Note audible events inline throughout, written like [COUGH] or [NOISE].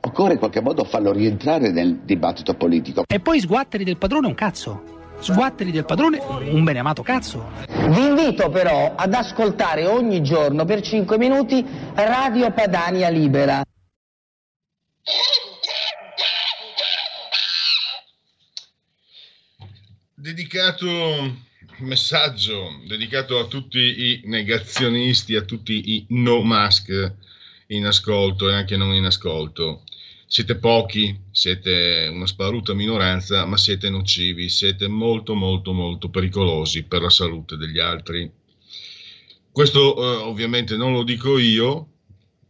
Occorre in qualche modo farlo rientrare nel dibattito politico. E poi sguatteri del padrone un cazzo. Sguatteri del padrone un beneamato cazzo. Vi invito però ad ascoltare ogni giorno per 5 minuti Radio Padania Libera. Dedicato messaggio dedicato a tutti i negazionisti, a tutti i no mask in ascolto e anche non in ascolto. Siete pochi, siete una sparuta minoranza, ma siete nocivi, siete molto molto molto pericolosi per la salute degli altri. Questo eh, ovviamente non lo dico io,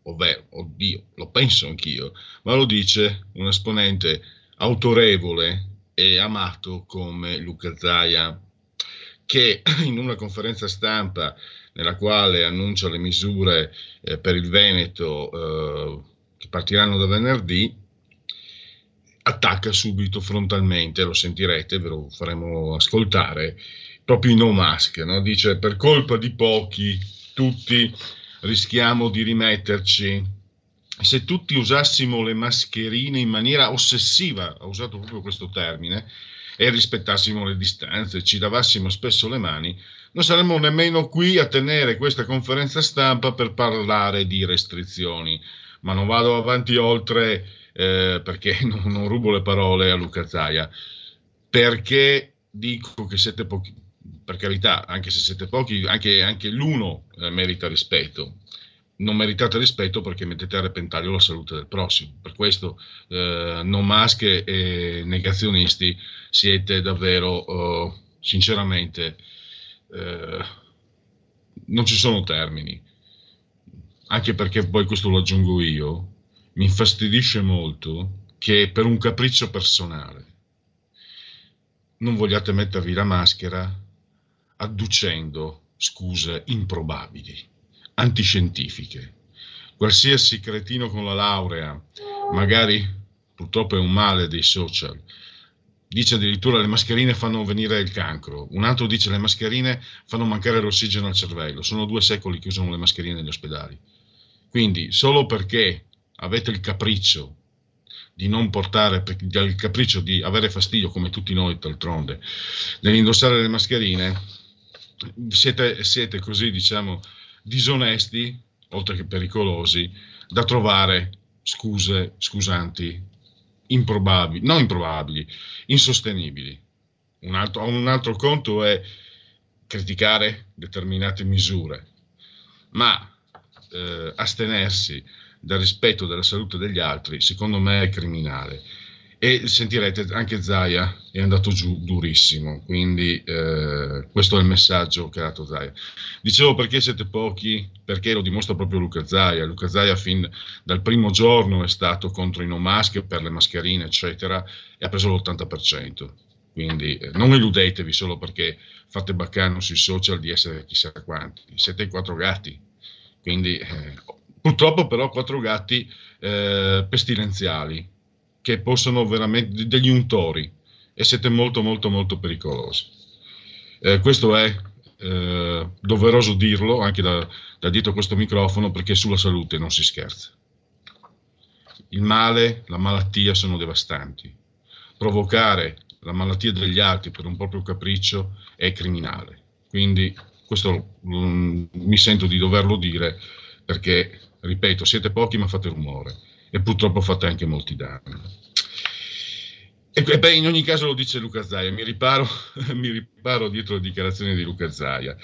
ovvero, oddio, lo penso anch'io, ma lo dice un esponente autorevole e amato come Luca Zaia, che [CLEARS THROAT] in una conferenza stampa nella quale annuncia le misure eh, per il Veneto eh, che partiranno da venerdì, attacca subito frontalmente, lo sentirete, ve lo faremo ascoltare, proprio i no mask, no? dice per colpa di pochi tutti rischiamo di rimetterci. Se tutti usassimo le mascherine in maniera ossessiva, ha usato proprio questo termine, e rispettassimo le distanze, ci lavassimo spesso le mani, non saremmo nemmeno qui a tenere questa conferenza stampa per parlare di restrizioni. Ma non vado avanti oltre eh, perché [LAUGHS] non, non, rubo le parole a Luca Zaia, perché dico che siete pochi, per carità, anche se siete pochi, anche, anche l'uno eh, merita rispetto. Non meritate rispetto perché mettete a repentaglio la salute del prossimo. Per questo, eh, non masche e negazionisti, siete davvero, oh, sinceramente, eh, non ci sono termini, anche perché poi questo lo aggiungo io, mi infastidisce molto che per un capriccio personale non vogliate mettervi la maschera adducendo scuse improbabili, antiscientifiche. Qualsiasi cretino con la laurea, magari purtroppo è un male dei social, dice addirittura le mascherine fanno venire il cancro, un altro dice le mascherine fanno mancare l'ossigeno al cervello, sono due secoli che usano le mascherine negli ospedali. Quindi solo perché avete il capriccio di non portare, il capriccio di avere fastidio, come tutti noi d'altronde, nell'indossare le mascherine, siete, siete così, diciamo, disonesti, oltre che pericolosi, da trovare scuse, scusanti improbabili, non improbabili, insostenibili. Un altro, un altro conto è criticare determinate misure, ma eh, astenersi dal rispetto della salute degli altri, secondo me è criminale e sentirete anche Zaia è andato giù durissimo, quindi eh, questo è il messaggio che ha dato Zaia. Dicevo perché siete pochi, perché lo dimostra proprio Luca Zaia. Luca Zaia fin dal primo giorno è stato contro i no mask per le mascherine, eccetera, e ha preso l'80%. Quindi eh, non illudetevi solo perché fate baccano sui social di essere chissà quanti, siete i quattro gatti. Quindi eh, purtroppo però quattro gatti eh, pestilenziali che possono veramente degli untori e siete molto molto molto pericolosi. Eh, questo è eh, doveroso dirlo anche da, da dietro questo microfono perché sulla salute non si scherza. Il male, la malattia sono devastanti. Provocare la malattia degli altri per un proprio capriccio è criminale. Quindi questo mm, mi sento di doverlo dire perché, ripeto, siete pochi ma fate rumore e purtroppo fate anche molti danni. E beh, in ogni caso lo dice Luca Zaia, mi riparo, [LAUGHS] mi riparo dietro le dichiarazioni di Luca Zaia.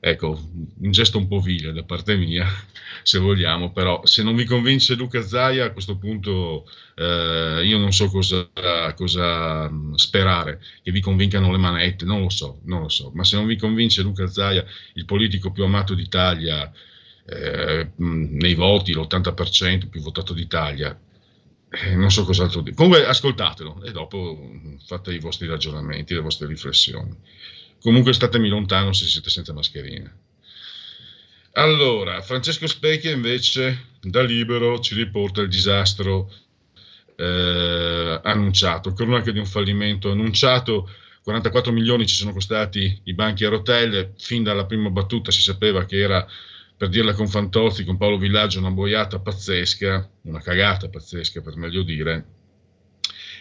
Ecco, un gesto un po' vile da parte mia, [LAUGHS] se vogliamo, però se non vi convince Luca Zaia a questo punto eh, io non so cosa, cosa, mm, sperare, che vi convincano le manette, non lo so, non lo so, ma se non vi convince Luca Zaia, il politico più amato d'Italia, eh, mm, nei voti, l'80% più votato d'Italia, eh, non so cos'altro dire. Comunque ascoltatelo e dopo mm, fate i vostri ragionamenti, le vostre riflessioni. Comunque statemi lontano se siete senza mascherina. Allora, Francesco Specchia invece da libero ci riporta il disastro eh, annunciato, cronaca di un fallimento annunciato, 44 milioni ci sono costati i banchi a rotelle, fin dalla prima battuta si sapeva che era, per dirla con Fantozzi, con Paolo Villaggio, una boiata pazzesca, una cagata pazzesca per meglio dire,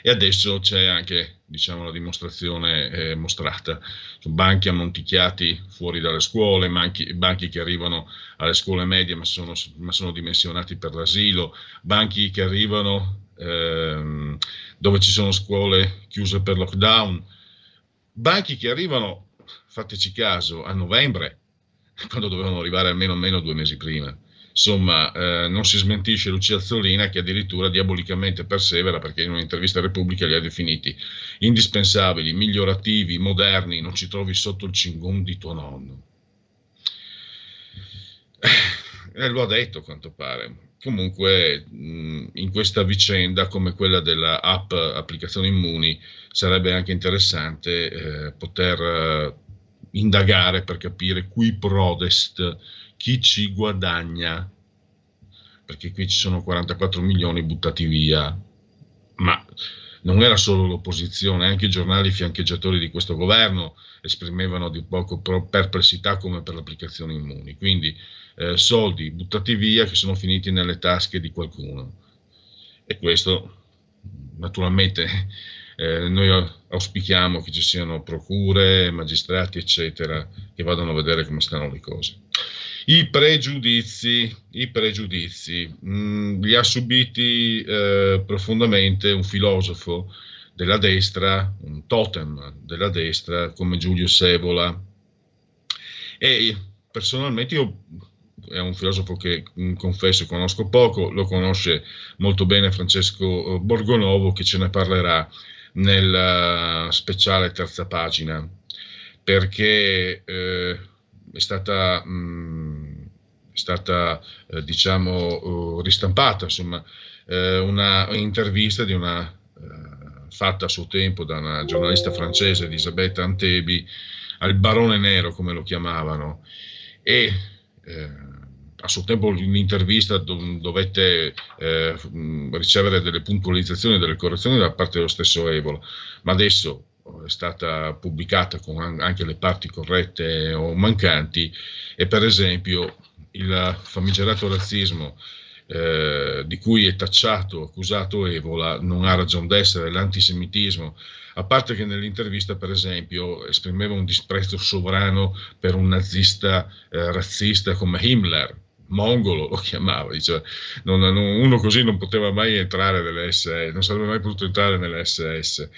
e adesso c'è anche diciamo, la dimostrazione eh, mostrata. Banchi ammonticchiati fuori dalle scuole, banchi, banchi che arrivano alle scuole medie ma sono, ma sono dimensionati per l'asilo, banchi che arrivano ehm, dove ci sono scuole chiuse per lockdown, banchi che arrivano, fateci caso, a novembre, [LAUGHS] quando dovevano arrivare almeno, almeno due mesi prima. Insomma, eh, non si smentisce Lucia Azzolina che addirittura diabolicamente persevera perché in un'intervista a Repubblica li ha definiti indispensabili, migliorativi, moderni, non ci trovi sotto il cingon di tuo nonno. Eh, lo ha detto a quanto pare. Comunque, in questa vicenda, come quella della app applicazione Immuni, sarebbe anche interessante eh, poter eh, indagare per capire qui prodest chi ci guadagna, perché qui ci sono 44 milioni buttati via, ma non era solo l'opposizione, anche i giornali fiancheggiatori di questo governo esprimevano di poco perplessità come per l'applicazione Immuni, quindi eh, soldi buttati via che sono finiti nelle tasche di qualcuno. E questo naturalmente eh, noi auspichiamo che ci siano procure, magistrati, eccetera, che vadano a vedere come stanno le cose. I pregiudizi, i pregiudizi mh, mm, li ha subiti eh, profondamente un filosofo della destra, un totem della destra come Giulio Sevola. E personalmente io è un filosofo che mm, confesso conosco poco, lo conosce molto bene Francesco eh, Borgonovo che ce ne parlerà nel speciale terza pagina, perché eh, è stata, mh, mm, è stata eh, diciamo, uh, ristampata insomma, eh, una intervista di una, eh, fatta a suo tempo da una giornalista francese, Elisabetta Antebi, al barone nero, come lo chiamavano, e eh, a suo tempo l'intervista dovette eh, ricevere delle puntualizzazioni, delle correzioni da parte dello stesso Evola, ma adesso è stata pubblicata con anche le parti corrette o mancanti e per esempio il famigerato razzismo eh, di cui è tacciato, accusato Evola, non ha ragione d'essere, l'antisemitismo, a parte che nell'intervista, per esempio, esprimeva un disprezzo sovrano per un nazista eh, razzista come Himmler, mongolo lo chiamava, diceva, non, non, uno così non poteva mai entrare nelle SS, non sarebbe mai potuto entrare nelle SS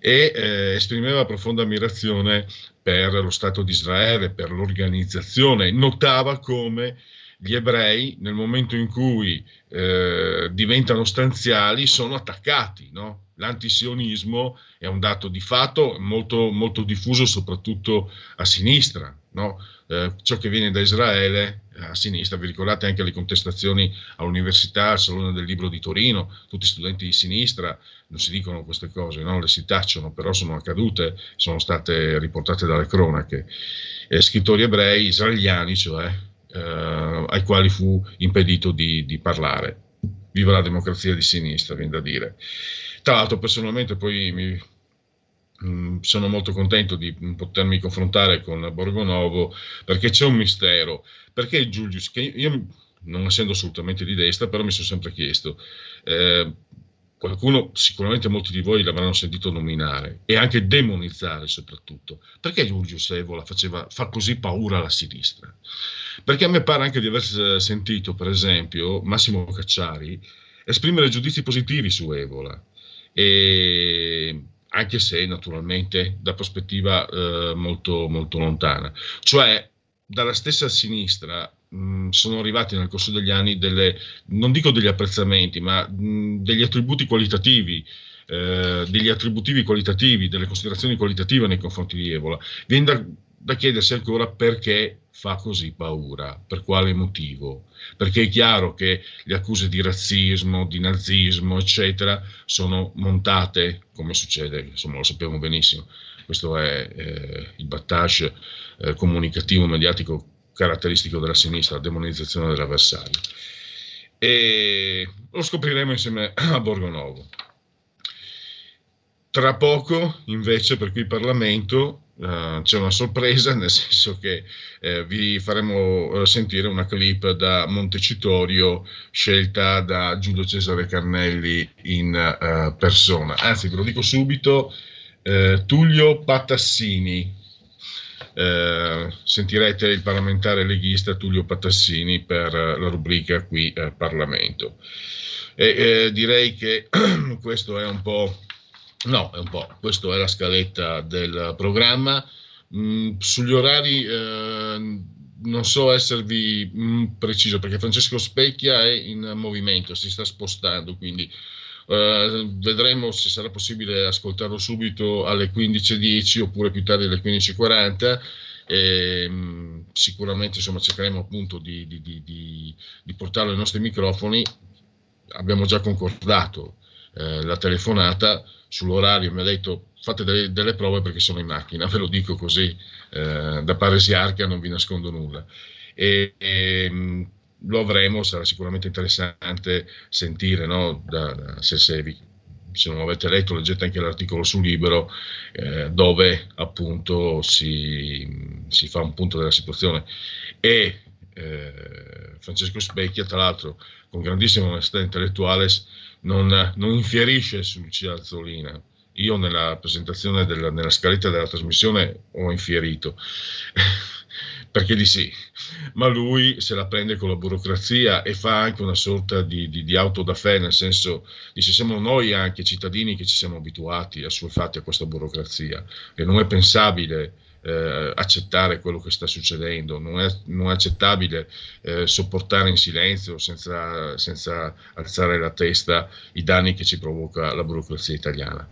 e eh, esprimeva profonda ammirazione per lo Stato di Israele, per l'organizzazione, notava come gli ebrei nel momento in cui eh, diventano stanziali sono attaccati, no? L'antisionismo è un dato di fatto molto, molto diffuso soprattutto a sinistra, no? eh, ciò che viene da Israele eh, a sinistra, vi ricordate anche le contestazioni all'università, al Salone del Libro di Torino, tutti studenti di sinistra, non si dicono queste cose, no? le si tacciono, però sono accadute, sono state riportate dalle cronache. Eh, scrittori ebrei, israeliani, cioè, eh, ai quali fu impedito di, di parlare. Viva la democrazia di sinistra, viene da dire. Tra l'altro, personalmente, poi mi, Mm, sono molto contento di potermi confrontare con Borgonovo perché c'è un mistero. Perché Giulius, che io non essendo assolutamente di destra, però mi sono sempre chiesto, eh, qualcuno, sicuramente molti di voi l'avranno sentito nominare e anche demonizzare soprattutto. Perché Giulio Evola faceva, fa così paura alla sinistra? Perché a me pare anche di aver sentito, per esempio, Massimo Cacciari esprimere giudizi positivi su Evola, e anche se naturalmente da prospettiva eh, molto, molto lontana. Cioè, dalla stessa sinistra mh, sono arrivati nel corso degli anni delle, non dico degli apprezzamenti, ma mh, degli attributi qualitativi, eh, degli attributivi qualitativi, delle considerazioni qualitative nei confronti di Evola. Viene da, da chiedersi ancora perché fa così paura, per quale motivo. Perché è chiaro che le accuse di razzismo, di nazismo, eccetera, sono montate, come succede, insomma lo sappiamo benissimo. Questo è eh, il battage eh, comunicativo, mediatico caratteristico della sinistra, la demonizzazione dell'avversario. E lo scopriremo insieme a Borgonovo. Tra poco, invece, per qui Parlamento uh, c'è una sorpresa, [LAUGHS] nel senso che uh, vi faremo uh, sentire una clip da Montecitorio scelta da Giulio Cesare Carnelli in persona. Anzi, ve lo dico subito, Tullio Patassini, eh, sentirete il parlamentare leghista Tullio Patassini per la rubrica qui eh, Parlamento. E, eh, direi che [CLEARS THROAT] questo è un po', no, è un po', questa è la scaletta del programma. Mm, sugli orari eh, non so esservi mm, preciso perché Francesco Specchia è in movimento, si sta spostando, quindi Uh, vedremo se sarà possibile ascoltarlo subito alle 15.10 oppure più tardi alle 15.40. E, um, sicuramente insomma, cercheremo appunto di, di, di, di, portarlo ai nostri microfoni. Abbiamo già concordato eh, la telefonata sull'orario, mi ha detto fate delle, delle, prove perché sono in macchina, ve lo dico così, eh, da paresiarca non vi nascondo nulla. E, e, mm, lo avremo, sarà sicuramente interessante sentire, no? da, da, se, se, vi, se, non avete letto leggete anche l'articolo su Libero eh, dove appunto si, si, fa un punto della situazione e eh, Francesco Specchia tra l'altro con grandissima onestà intellettuale non, non infierisce su Lucia io nella presentazione della, nella scaletta della trasmissione ho infierito. [LAUGHS] Perché di sì, ma lui se la prende con la burocrazia e fa anche una sorta di, di, di auto da fè, nel senso dice siamo noi anche cittadini che ci siamo abituati, assuefatti a questa burocrazia, e non è pensabile eh, accettare quello che sta succedendo, non è, non è accettabile eh, sopportare in silenzio, senza, senza, alzare la testa, i danni che ci provoca la burocrazia italiana.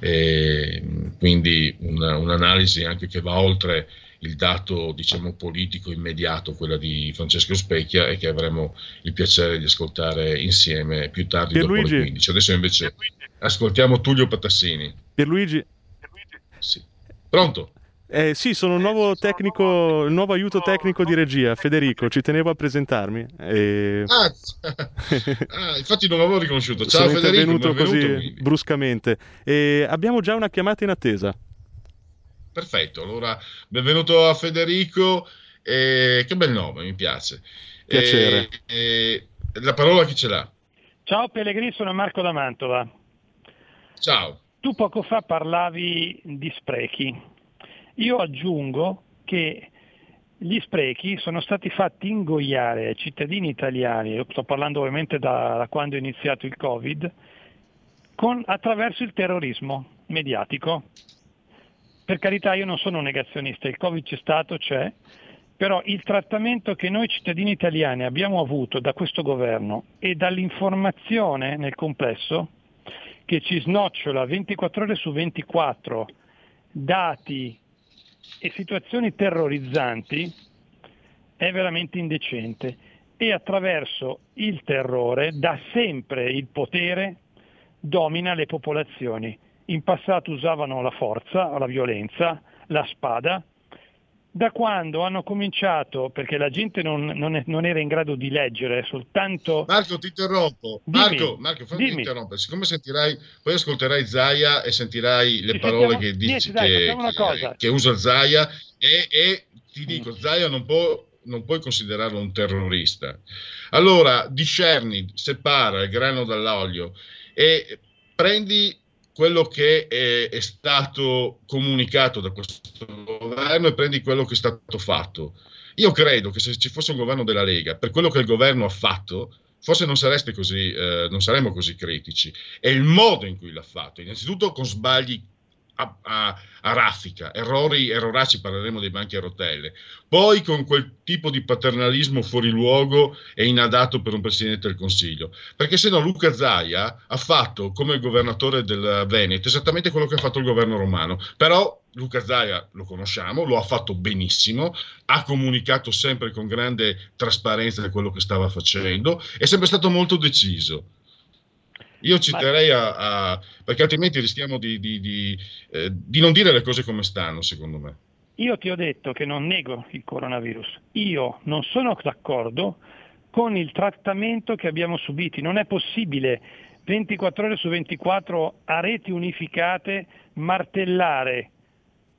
E, quindi una, un'analisi anche che va oltre il dato diciamo, politico immediato, quella di Francesco Specchia, e che avremo il piacere di ascoltare insieme più tardi Pierluigi. dopo le 15. Adesso invece ascoltiamo Tullio Patassini. Pierluigi. Sì. Pronto? Eh, sì, sono un nuovo tecnico, il nuovo aiuto tecnico di regia, Federico, ci tenevo a presentarmi. E... Ah, [LAUGHS] ah, infatti non l'avevo riconosciuto. Ciao sono Federico, intervenuto così bruscamente. E abbiamo già una chiamata in attesa. Perfetto, allora benvenuto a Federico, eh, che bel nome, mi piace. Piacere. Eh, eh, la parola chi ce l'ha? Ciao Pellegrini, sono Marco da Mantova. Ciao. Tu poco fa parlavi di sprechi. Io aggiungo che gli sprechi sono stati fatti ingoiare ai cittadini italiani, sto parlando ovviamente da, da quando è iniziato il Covid, con, attraverso il terrorismo mediatico. Per carità io non sono un negazionista, il Covid c'è stato, c'è, però il trattamento che noi cittadini italiani abbiamo avuto da questo governo e dall'informazione nel complesso, che ci snocciola 24 ore su 24 dati e situazioni terrorizzanti, è veramente indecente e attraverso il terrore da sempre il potere domina le popolazioni in passato usavano la forza, la violenza, la spada. Da quando hanno cominciato, perché la gente non, non, è, non era in grado di leggere soltanto... Marco, ti interrompo. Dimmi, Marco, Marco fammi dimmi. interrompere. Siccome sentirai, poi ascolterai Zaia e sentirai le Ci parole sentiamo? che, dici, Niente, dai, che, che, usa Zaia e, e ti dico, Zaia non può non puoi considerarlo un terrorista. Allora, discerni, separa il grano dall'olio e prendi quello che è, è, stato comunicato da questo governo e prendi quello che è stato fatto. Io credo che se ci fosse un governo della Lega, per quello che il governo ha fatto, forse non, così, eh, non saremmo così critici. È il modo in cui l'ha fatto, innanzitutto con sbagli a, a, a, raffica, errori, erroracci, parleremo dei banchi a rotelle, poi con quel tipo di paternalismo fuori luogo e inadatto per un Presidente del Consiglio, perché se no Luca Zaia ha fatto come governatore del Veneto esattamente quello che ha fatto il governo romano, però Luca Zaia lo conosciamo, lo ha fatto benissimo, ha comunicato sempre con grande trasparenza quello che stava facendo, è sempre stato molto deciso. Io citerei a, a perché altrimenti rischiamo di, di, di, eh, di non dire le cose come stanno, secondo me. Io ti ho detto che non nego il coronavirus, io non sono d'accordo con il trattamento che abbiamo subito, non è possibile 24 ore su 24 a reti unificate martellare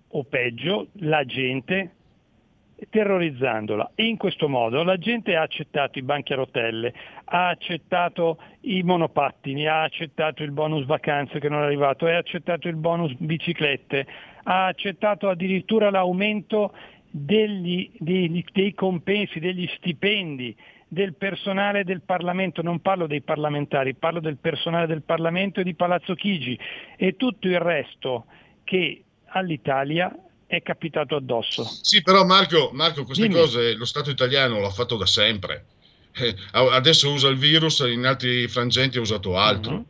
o peggio la gente terrorizzandola. In questo modo la gente ha accettato i banchi a rotelle, ha accettato i monopattini, ha accettato il bonus vacanze che non è arrivato, ha accettato il bonus biciclette, ha accettato addirittura l'aumento degli, dei, dei compensi, degli stipendi del personale del Parlamento, non parlo dei parlamentari, parlo del personale del Parlamento e di Palazzo Chigi. E tutto il resto che all'Italia è capitato addosso. Sì, però Marco, Marco queste Dimmi. cose lo Stato italiano l'ha fatto da sempre. Eh, adesso usa il virus, in altri frangenti ha usato altro. Uh-huh.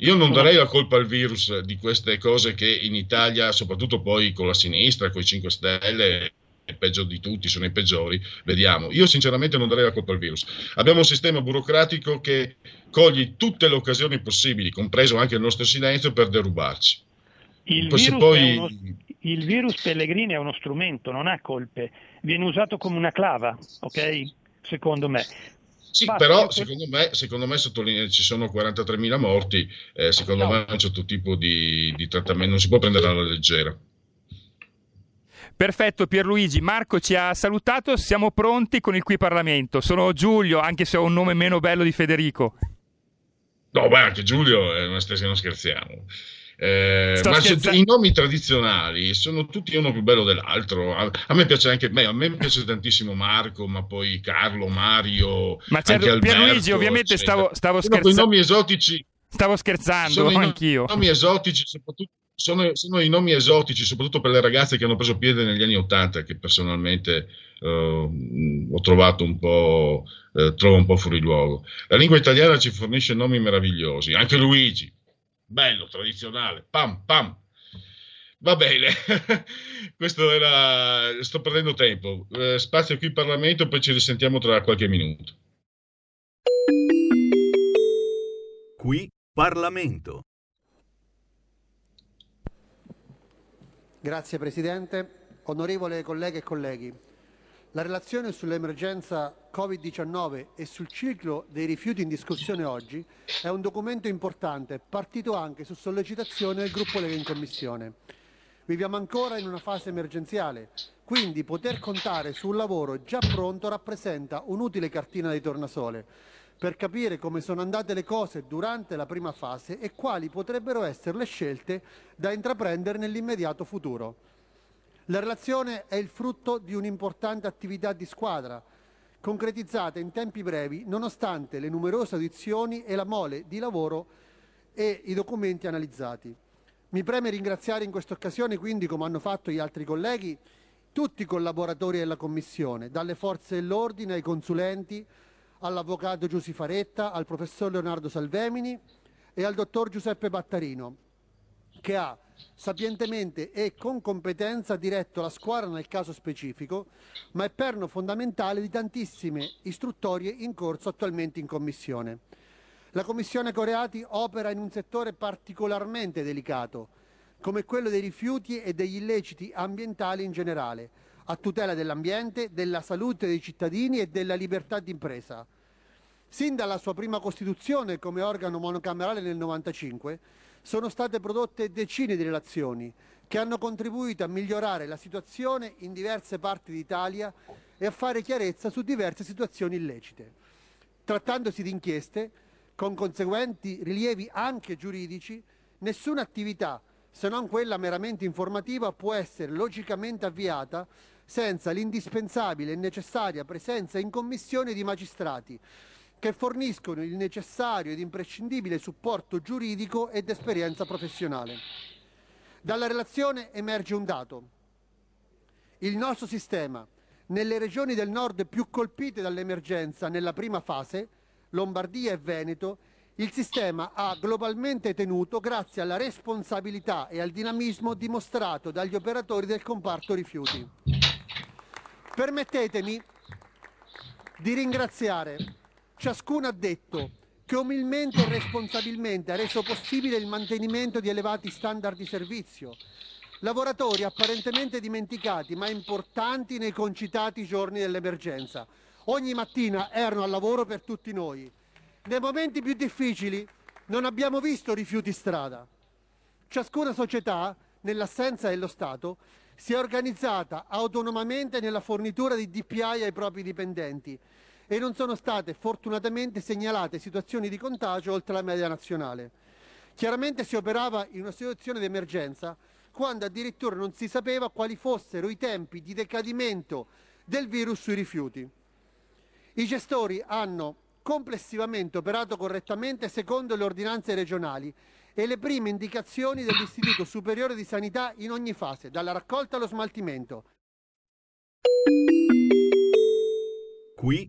Io non darei la colpa al virus di queste cose che in Italia, soprattutto poi con la sinistra, con i 5 Stelle, è peggio di tutti, sono i peggiori, vediamo. Io sinceramente non darei la colpa al virus. Abbiamo un sistema burocratico che coglie tutte le occasioni possibili, compreso anche il nostro silenzio, per derubarci. Il virus, poi... uno, il virus, Pellegrini è uno strumento, non ha colpe, viene usato come una clava, ok? Secondo me. Sì, Basta però secondo me, secondo me ci sono 43.000 morti, eh, secondo no. me un certo tipo di, di trattamento non si può prendere alla leggera. Perfetto Pierluigi, Marco ci ha salutato, siamo pronti con il qui Parlamento. Sono Giulio, anche se ho un nome meno bello di Federico. No, beh, anche Giulio, eh, non scherziamo. Eh, ma i nomi tradizionali sono tutti uno più bello dell'altro. A, a me piace anche me, a me piace tantissimo Marco, ma poi Carlo, Mario, ma certo, anche Pierluigi, ovviamente stavo, stavo scherzando. I nomi esotici. Stavo scherzando anch'io. I nomi esotici, soprattutto sono, sono, i nomi esotici, soprattutto per le ragazze che hanno preso piede negli anni Ottanta, che personalmente uh, ho trovato un po', uh, trovo un po' fuori luogo. La lingua italiana ci fornisce nomi meravigliosi, anche Luigi, bello, tradizionale, pam, pam. Va bene, [LAUGHS] questo era, sto perdendo tempo. Eh, spazio qui in Parlamento, poi ci risentiamo tra qualche minuto. Qui Parlamento. Grazie Presidente, onorevole colleghe e colleghi. La relazione sull'emergenza Covid-19 e sul ciclo dei rifiuti in discussione oggi è un documento importante, partito anche su sollecitazione del gruppo Lega in Commissione. Viviamo ancora in una fase emergenziale, quindi poter contare su un lavoro già pronto rappresenta un'utile cartina di tornasole per capire come sono andate le cose durante la prima fase e quali potrebbero essere le scelte da intraprendere nell'immediato futuro. La relazione è il frutto di un'importante attività di squadra, concretizzata in tempi brevi nonostante le numerose audizioni e la mole di lavoro e i documenti analizzati. Mi preme ringraziare in questa occasione, quindi, come hanno fatto gli altri colleghi, tutti i collaboratori della Commissione, dalle forze dell'ordine ai consulenti, all'avvocato Giussi Faretta, al professor Leonardo Salvemini e al dottor Giuseppe Battarino, che ha sapientemente e con competenza diretto la squadra nel caso specifico, ma è perno fondamentale di tantissime istruttorie in corso attualmente in Commissione. La Commissione Coreati opera in un settore particolarmente delicato, come quello dei rifiuti e degli illeciti ambientali in generale, a tutela dell'ambiente, della salute dei cittadini e della libertà d'impresa. Sin dalla sua prima costituzione come organo monocamerale nel 1995, sono state prodotte decine di relazioni che hanno contribuito a migliorare la situazione in diverse parti d'Italia e a fare chiarezza su diverse situazioni illecite. Trattandosi di inchieste con conseguenti rilievi anche giuridici, nessuna attività, se non quella meramente informativa, può essere logicamente avviata senza l'indispensabile e necessaria presenza in commissione di magistrati che forniscono il necessario ed imprescindibile supporto giuridico ed esperienza professionale. Dalla relazione emerge un dato. Il nostro sistema, nelle regioni del nord più colpite dall'emergenza nella prima fase, Lombardia e Veneto, il sistema ha globalmente tenuto grazie alla responsabilità e al dinamismo dimostrato dagli operatori del comparto rifiuti. Permettetemi di ringraziare ciascuno addetto che umilmente e responsabilmente ha reso possibile il mantenimento di elevati standard di servizio, lavoratori apparentemente dimenticati ma importanti nei concitati giorni dell'emergenza. Ogni mattina erano al lavoro per tutti noi. Nei momenti più difficili non abbiamo visto rifiuti strada. Ciascuna società, nell'assenza dello Stato, si è organizzata autonomamente nella fornitura di DPI ai propri dipendenti e non sono state fortunatamente segnalate situazioni di contagio oltre la media nazionale. Chiaramente si operava in una situazione di emergenza quando addirittura non si sapeva quali fossero i tempi di decadimento del virus sui rifiuti. I gestori hanno complessivamente operato correttamente secondo le ordinanze regionali e le prime indicazioni dell'Istituto Superiore di Sanità in ogni fase, dalla raccolta allo smaltimento. Qui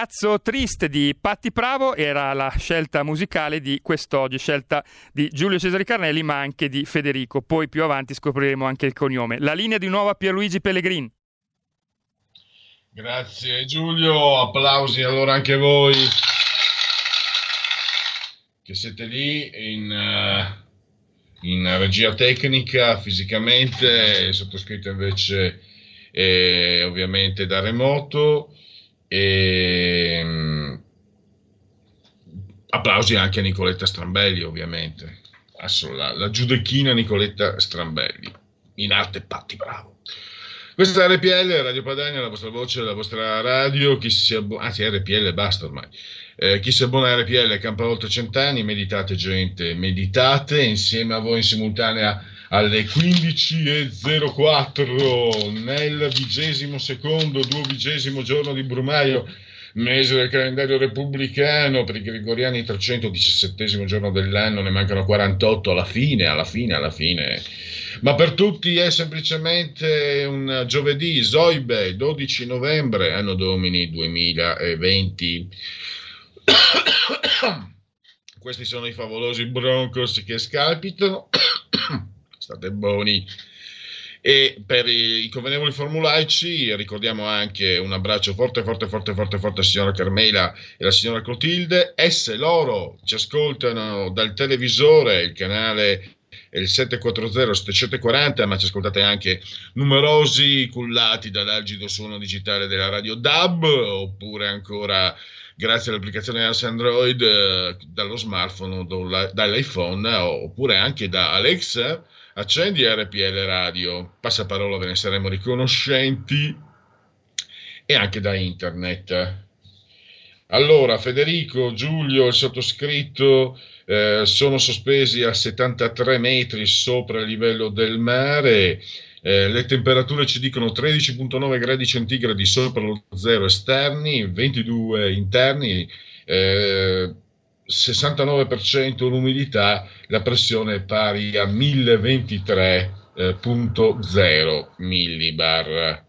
Ragazzo triste di Patti Bravo era la scelta musicale di quest'oggi, scelta di Giulio Cesare Carnelli ma anche di Federico. Poi più avanti scopriremo anche il cognome. La linea di nuovo a Pierluigi Pellegrin. Grazie Giulio, applausi allora anche voi che siete lì in, uh, in regia tecnica fisicamente, sottoscritto invece è ovviamente da remoto. E, um, applausi anche a Nicoletta Strambelli ovviamente, la, la giudecchina Nicoletta Strambelli, in arte Patti Bravo. Questa è RPL, Radio Padania, la vostra voce, la vostra radio, chi si abbona, anzi RPL basta ormai, eh, chi si abbona a RPL campa oltre cent'anni, meditate gente, meditate insieme a voi in simultanea alle 15.04 nel vigesimo secondo, duovigesimo giorno di Brumaio, mese del calendario repubblicano, per i gregoriani 317 giorno dell'anno, ne mancano 48 alla fine, alla fine, alla fine. Ma per tutti è semplicemente un giovedì, Zoibe, 12 novembre, anno domini 2020. [COUGHS] Questi sono i favolosi Broncos che scalpitano. State buoni. E per i, i convenevoli formulaici ricordiamo anche un abbraccio forte, forte, forte, forte, forte alla signora Carmela e alla signora Clotilde. Esse loro ci ascoltano dal televisore, il canale il 740-740, ma ci ascoltate anche numerosi cullati dall'algido suono digitale della radio DAB, oppure ancora grazie all'applicazione AS Android eh, dallo smartphone, dall'iPhone, oppure anche da Alexa, accendi RPL Radio, passaparola ve ne saremo riconoscenti, e anche da internet. Allora, Federico, Giulio, il sottoscritto eh, sono sospesi a 73 metri sopra il livello del mare. Eh, le temperature ci dicono 13.9 gradi centigradi sopra lo zero esterni, 22 interni, eh, 69% l'umidità, la pressione è pari a 1023.0 millibar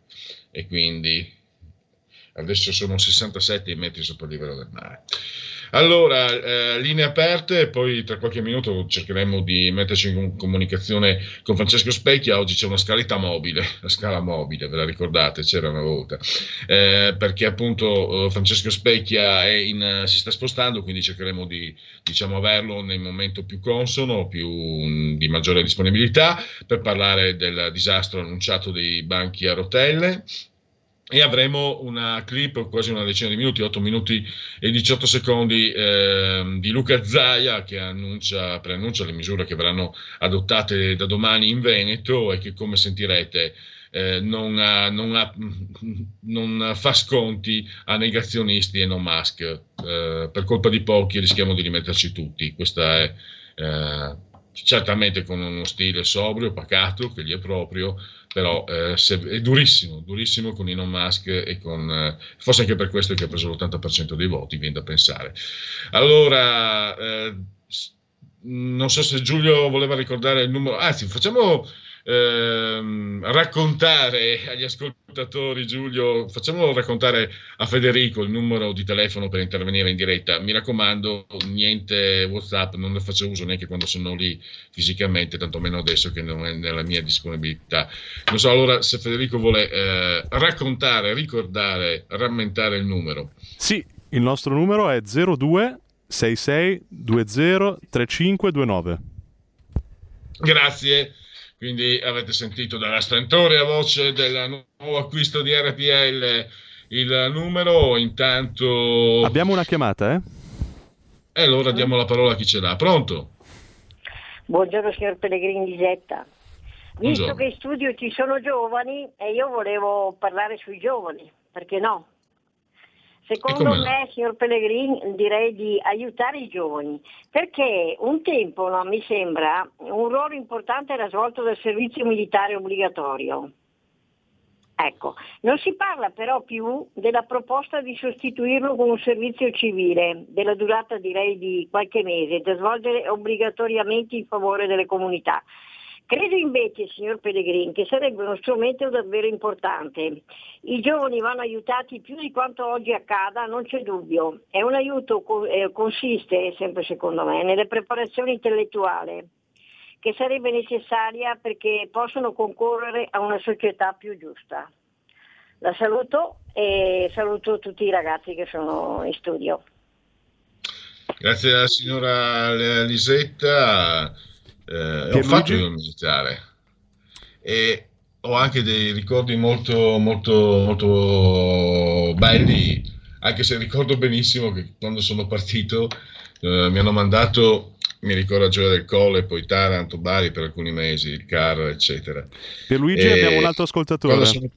e quindi adesso sono 67 metri sopra il livello del mare. Allora, eh, linee aperte, poi tra qualche minuto cercheremo di metterci in comunicazione con Francesco Specchia. Oggi c'è una scaletta mobile, la scala mobile, ve la ricordate? C'era una volta. Eh, perché appunto eh, Francesco Specchia in, si sta spostando, quindi cercheremo di diciamo, averlo nel momento più consono, più, di maggiore disponibilità, per parlare del disastro annunciato dei banchi a rotelle e avremo una clip quasi una decina di minuti, 8 minuti e 18 secondi eh, di Luca Zaia che annuncia, preannuncia le misure che verranno adottate da domani in Veneto e che come sentirete eh, non, ha, non, ha, non, fa sconti a negazionisti e non mask. Eh, per colpa di pochi rischiamo di rimetterci tutti. Questa è eh, certamente con uno stile sobrio, pacato, che gli è proprio, però eh, è durissimo, durissimo con Elon Musk e con, eh, forse anche per questo che ha preso l'80% dei voti, viene da pensare. Allora, eh, non so se Giulio voleva ricordare il numero, anzi facciamo ehm, raccontare agli ascoltatori, Giulio, facciamolo raccontare a Federico il numero di telefono per intervenire in diretta. Mi raccomando, niente WhatsApp, non ne faccio uso neanche quando sono lì fisicamente, tantomeno adesso che non è nella mia disponibilità. Non so allora se Federico vuole eh, raccontare, ricordare, rammentare il numero. Sì, il nostro numero è 02 66 20 3529. Grazie. Quindi avete sentito dalla stentoria voce del nuovo acquisto di RPL il numero. Intanto abbiamo una chiamata, eh? E allora diamo la parola a chi ce l'ha. Pronto? Buongiorno signor Pellegrini di Getta. Visto Buongiorno. che in studio ci sono giovani e io volevo parlare sui giovani, perché no? Secondo me, signor Pellegrini, direi di aiutare i giovani, perché un tempo, no, mi sembra, un ruolo importante era svolto dal servizio militare obbligatorio. Ecco, non si parla però più della proposta di sostituirlo con un servizio civile, della durata direi di qualche mese, da svolgere obbligatoriamente in favore delle comunità. Credo invece, signor Pellegrini, che sarebbe uno strumento davvero importante. I giovani vanno aiutati più di quanto oggi accada, non c'è dubbio. È un aiuto eh, consiste, sempre secondo me, nelle preparazioni intellettuali che sarebbe necessaria perché possono concorrere a una società più giusta. La saluto e saluto tutti i ragazzi che sono in studio. Grazie alla signora Lisetta eh, ho fatto il militare e ho anche dei ricordi molto, molto, molto belli, anche se ricordo benissimo che quando sono partito eh, mi hanno mandato, mi ricordo a Gioia del Colle, poi Taranto, Bari per alcuni mesi, il CAR, eccetera. Per Luigi e abbiamo un altro ascoltatore. Sono,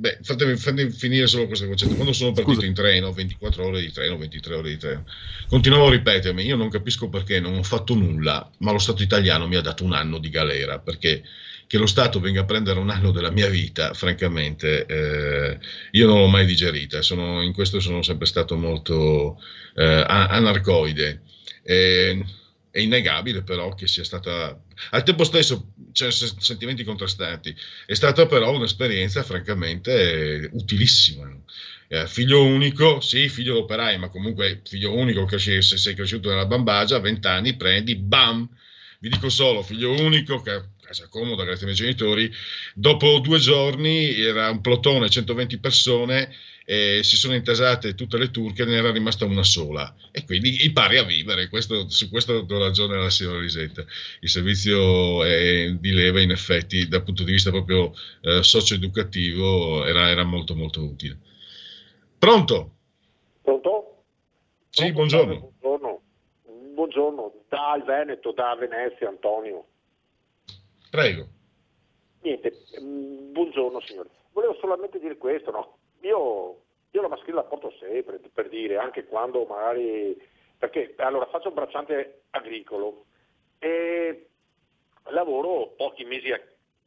Beh, fatemi, fatemi, finire solo questo concetto. Quando sono partito Scusa. in treno, 24 ore di treno, 23 ore di treno, continuavo a ripetermi, io non capisco perché non ho fatto nulla, ma lo Stato italiano mi ha dato un anno di galera, perché che lo Stato venga a prendere un anno della mia vita, francamente, eh, io non l'ho mai digerita, sono, in questo sono sempre stato molto eh, anarcoide. Eh, è innegabile però che sia stata, al tempo stesso c'è sentimenti contrastanti, è stata però un'esperienza francamente utilissima. Eh, figlio unico, sì, figlio d'operai, ma comunque figlio unico, se sei cresciuto nella Bambagia, 20 anni, prendi, bam, vi dico solo, figlio unico, casa comoda, grazie ai miei genitori, dopo due giorni era un plotone, 120 persone, eh, si sono intasate tutte le turche, ne era rimasta una sola e quindi impari a vivere. Questo, su questo do ragione alla signora Lisetta. Il servizio è di leva, in effetti, dal punto di vista proprio eh, socio-educativo, era, era, molto molto utile. Pronto? Pronto? Sì, Pronto, buongiorno. buongiorno. Buongiorno, dal Veneto, da Venezia, Antonio. Prego. Niente, mm, buongiorno signore. Volevo solamente dire questo, no? Io, io la mascherina la porto sempre, per dire, anche quando magari... Perché allora faccio un bracciante agricolo e lavoro pochi mesi a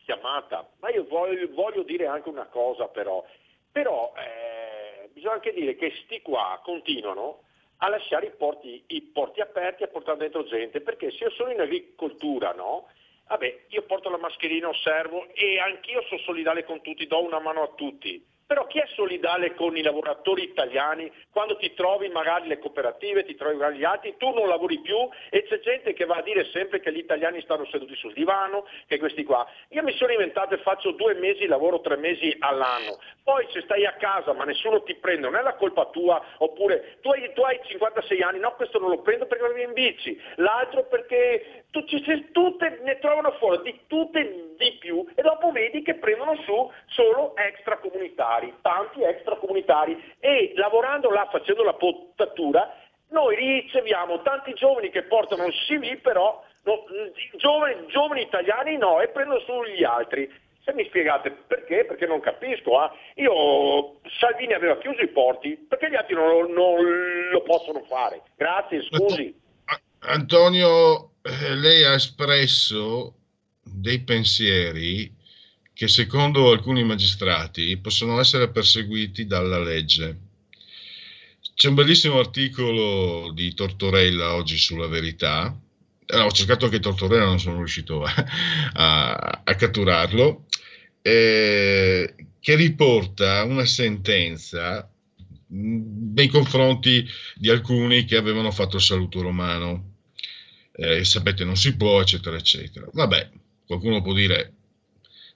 chiamata, ma io voglio, voglio dire anche una cosa però, però eh, bisogna anche dire che sti qua continuano a lasciare i porti, i porti aperti e a portare dentro gente, perché se io sono in agricoltura, no? Vabbè, io porto la mascherina, osservo e anch'io sono solidale con tutti, do una mano a tutti. Però chi è solidale con i lavoratori italiani quando ti trovi magari le cooperative, ti trovi magari gli altri, tu non lavori più e c'è gente che va a dire sempre che gli italiani stanno seduti sul divano, che questi qua. Io mi sono inventato e faccio due mesi, lavoro tre mesi all'anno. Poi se stai a casa ma nessuno ti prende, non è la colpa tua, oppure tu hai, tu hai 56 anni, no questo non lo prendo perché vai in bici, l'altro perché tutte ne trovano fuori di tutte di più e dopo vedi che prendono su solo extracomunitari, tanti extracomunitari e lavorando là facendo la potatura noi riceviamo tanti giovani che portano il CV però no, giovani, giovani, italiani no e prendono su gli altri. Se mi spiegate perché, perché non capisco. Eh? Io Salvini aveva chiuso i porti, perché gli altri non, non lo possono fare? Grazie, scusi. Antonio, eh, lei ha espresso dei pensieri che secondo alcuni magistrati possono essere perseguiti dalla legge. C'è un bellissimo articolo di Tortorella oggi sulla verità. Eh, ho cercato anche Tortorella, non sono riuscito a, a, a catturarlo, eh, che riporta una sentenza nei confronti di alcuni che avevano fatto il saluto romano. Eh, sapete, non si può, eccetera, eccetera. Vabbè, Qualcuno può dire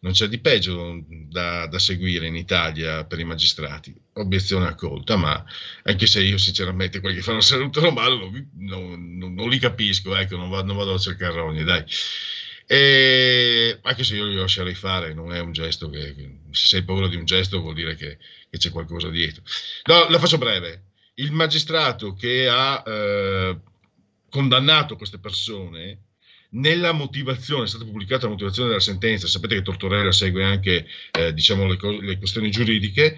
non c'è di peggio da, da, seguire in Italia per i magistrati. Obiezione accolta, ma anche se io sinceramente quelli che fanno saluto romano non, non, non, non li capisco, ecco, non vado, vado a cercare rogne, dai. E anche se io li lascerei fare, non è un gesto che, se sei paura di un gesto vuol dire che, che c'è qualcosa dietro. No, la faccio breve. Il magistrato che ha eh, condannato queste persone nella motivazione, è stata pubblicata la motivazione della sentenza, sapete che Tortorella segue anche eh, diciamo, le, co- le, questioni giuridiche,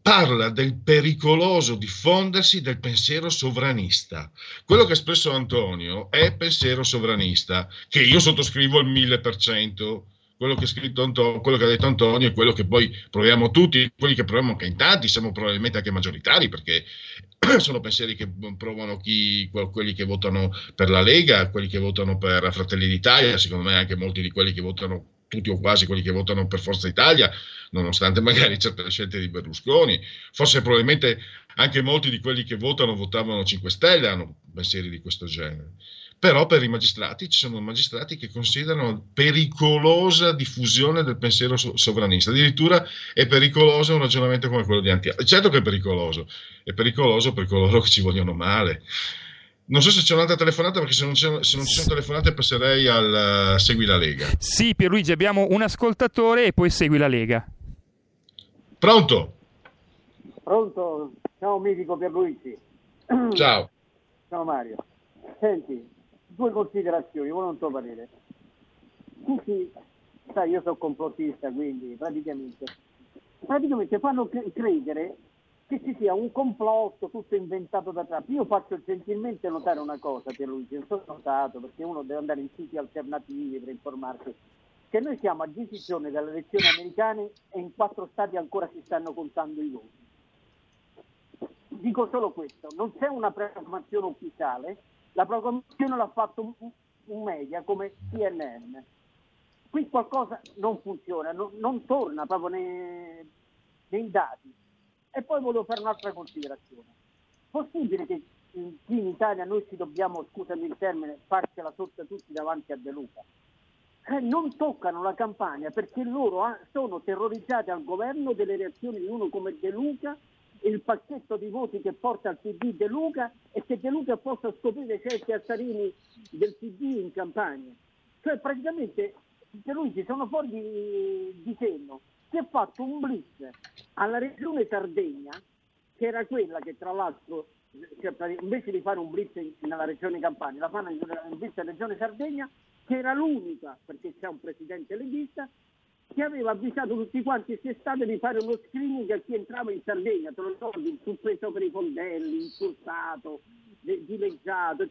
parla del pericoloso diffondersi del pensiero sovranista. Quello che ha espresso Antonio è pensiero sovranista, che io sottoscrivo al 1000%, quello che ha scritto Antonio, quello che ha detto Antonio è quello che poi proviamo tutti, quelli che proviamo anche in tanti, siamo probabilmente anche maggioritari perché [CLEARS THROAT] sono pensieri che provano chi, quelli che votano per la Lega, quelli che votano per Fratelli d'Italia, secondo me anche molti di quelli che votano tutti o quasi quelli che votano per Forza Italia, nonostante [LAUGHS] magari certe scelte di Berlusconi, forse probabilmente anche molti di quelli che votano votavano 5 Stelle hanno pensieri di questo genere. Però per i magistrati ci sono magistrati che considerano pericolosa diffusione del pensiero sovranista. Addirittura è pericoloso un ragionamento come quello di Antia. Certo che è pericoloso, è pericoloso per coloro che ci vogliono male. Non so se c'è un'altra telefonata, perché se non, se non, ci sono telefonate passerei al uh, Segui la Lega. Sì, Pierluigi, abbiamo un ascoltatore e poi Segui la Lega. Pronto? Pronto? Ciao mitico Pierluigi. Ciao. Ciao Mario. Senti, due considerazioni, vuole un tuo parere. Tutti, sai, io sono complottista, quindi praticamente, praticamente fanno credere che ci sia un complotto tutto inventato da Trump. Io faccio gentilmente notare una cosa, Pierluigi, non sono notato perché uno deve andare in siti alternativi per informarsi, che noi siamo a decisione dalle elezioni americane e in quattro stati ancora si stanno contando i voti. Dico solo questo, non c'è una proclamazione ufficiale, la proclamazione l'ha fatto un, media come CNN. Qui qualcosa non funziona, non, non torna proprio nei, nei dati. E poi volevo fare un'altra considerazione. Possibile che qui in Italia noi ci dobbiamo, scusami il termine, farcela sotto tutti davanti a De Luca? Eh, non toccano la campagna perché loro sono terrorizzati al governo delle reazioni di uno come De Luca il pacchetto di voti che porta al PD De Luca e che De Luca possa scoprire certi altarini del PD in campagna. Cioè praticamente De Luigi sono fuori di, di senno. Si è fatto un blitz alla regione Sardegna, che era quella che tra l'altro cioè, invece di fare un blitz nella regione Campania, la fanno invece nella regione Sardegna, che era l'unica, perché c'è un presidente leghista, che aveva avvisato tutti quanti quest'estate di fare uno screening a chi entrava in Sardegna, te lo ricordi, il suppreso per i fondelli, insultato, dileggiato,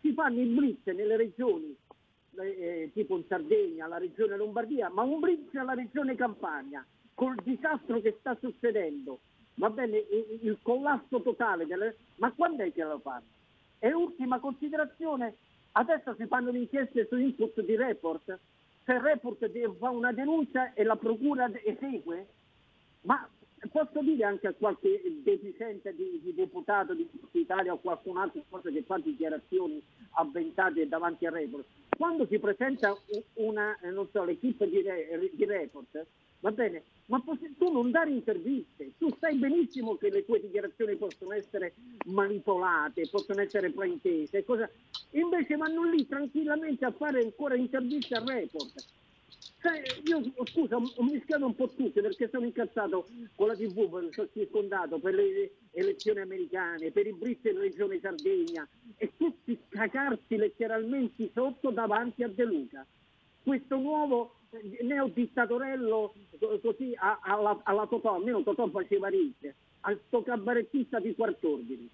si fanno i blitz nelle regioni, eh, tipo in Sardegna, la regione Lombardia, ma un blitz alla regione Campania, col disastro che sta succedendo, va bene, il collasso totale, delle... ma quando è che lo fanno? E ultima considerazione, adesso si fanno le inchieste su input di report, se il report fa una denuncia e la procura esegue, ma posso dire anche a qualche deficiente di, di deputato di Italia o qualcun altro che fa dichiarazioni avventate davanti al report, quando si presenta una, so, l'equipe di, di report, va bene, ma tu non dare interviste, tu sai benissimo che le tue dichiarazioni possono essere manipolate, possono essere fraintese, cosa... invece vanno lì tranquillamente a fare ancora interviste al report. Cioè, io scusa, ho mischiato un po' tutte perché sono incazzato con la TV, sono circondato per le elezioni americane, per i britti in regione Sardegna e tutti cagarsi letteralmente sotto davanti a De Luca. Questo nuovo neodittatorello così alla, alla Totò, almeno Totò faceva ricche, al sto cabarettista di quart'ordini,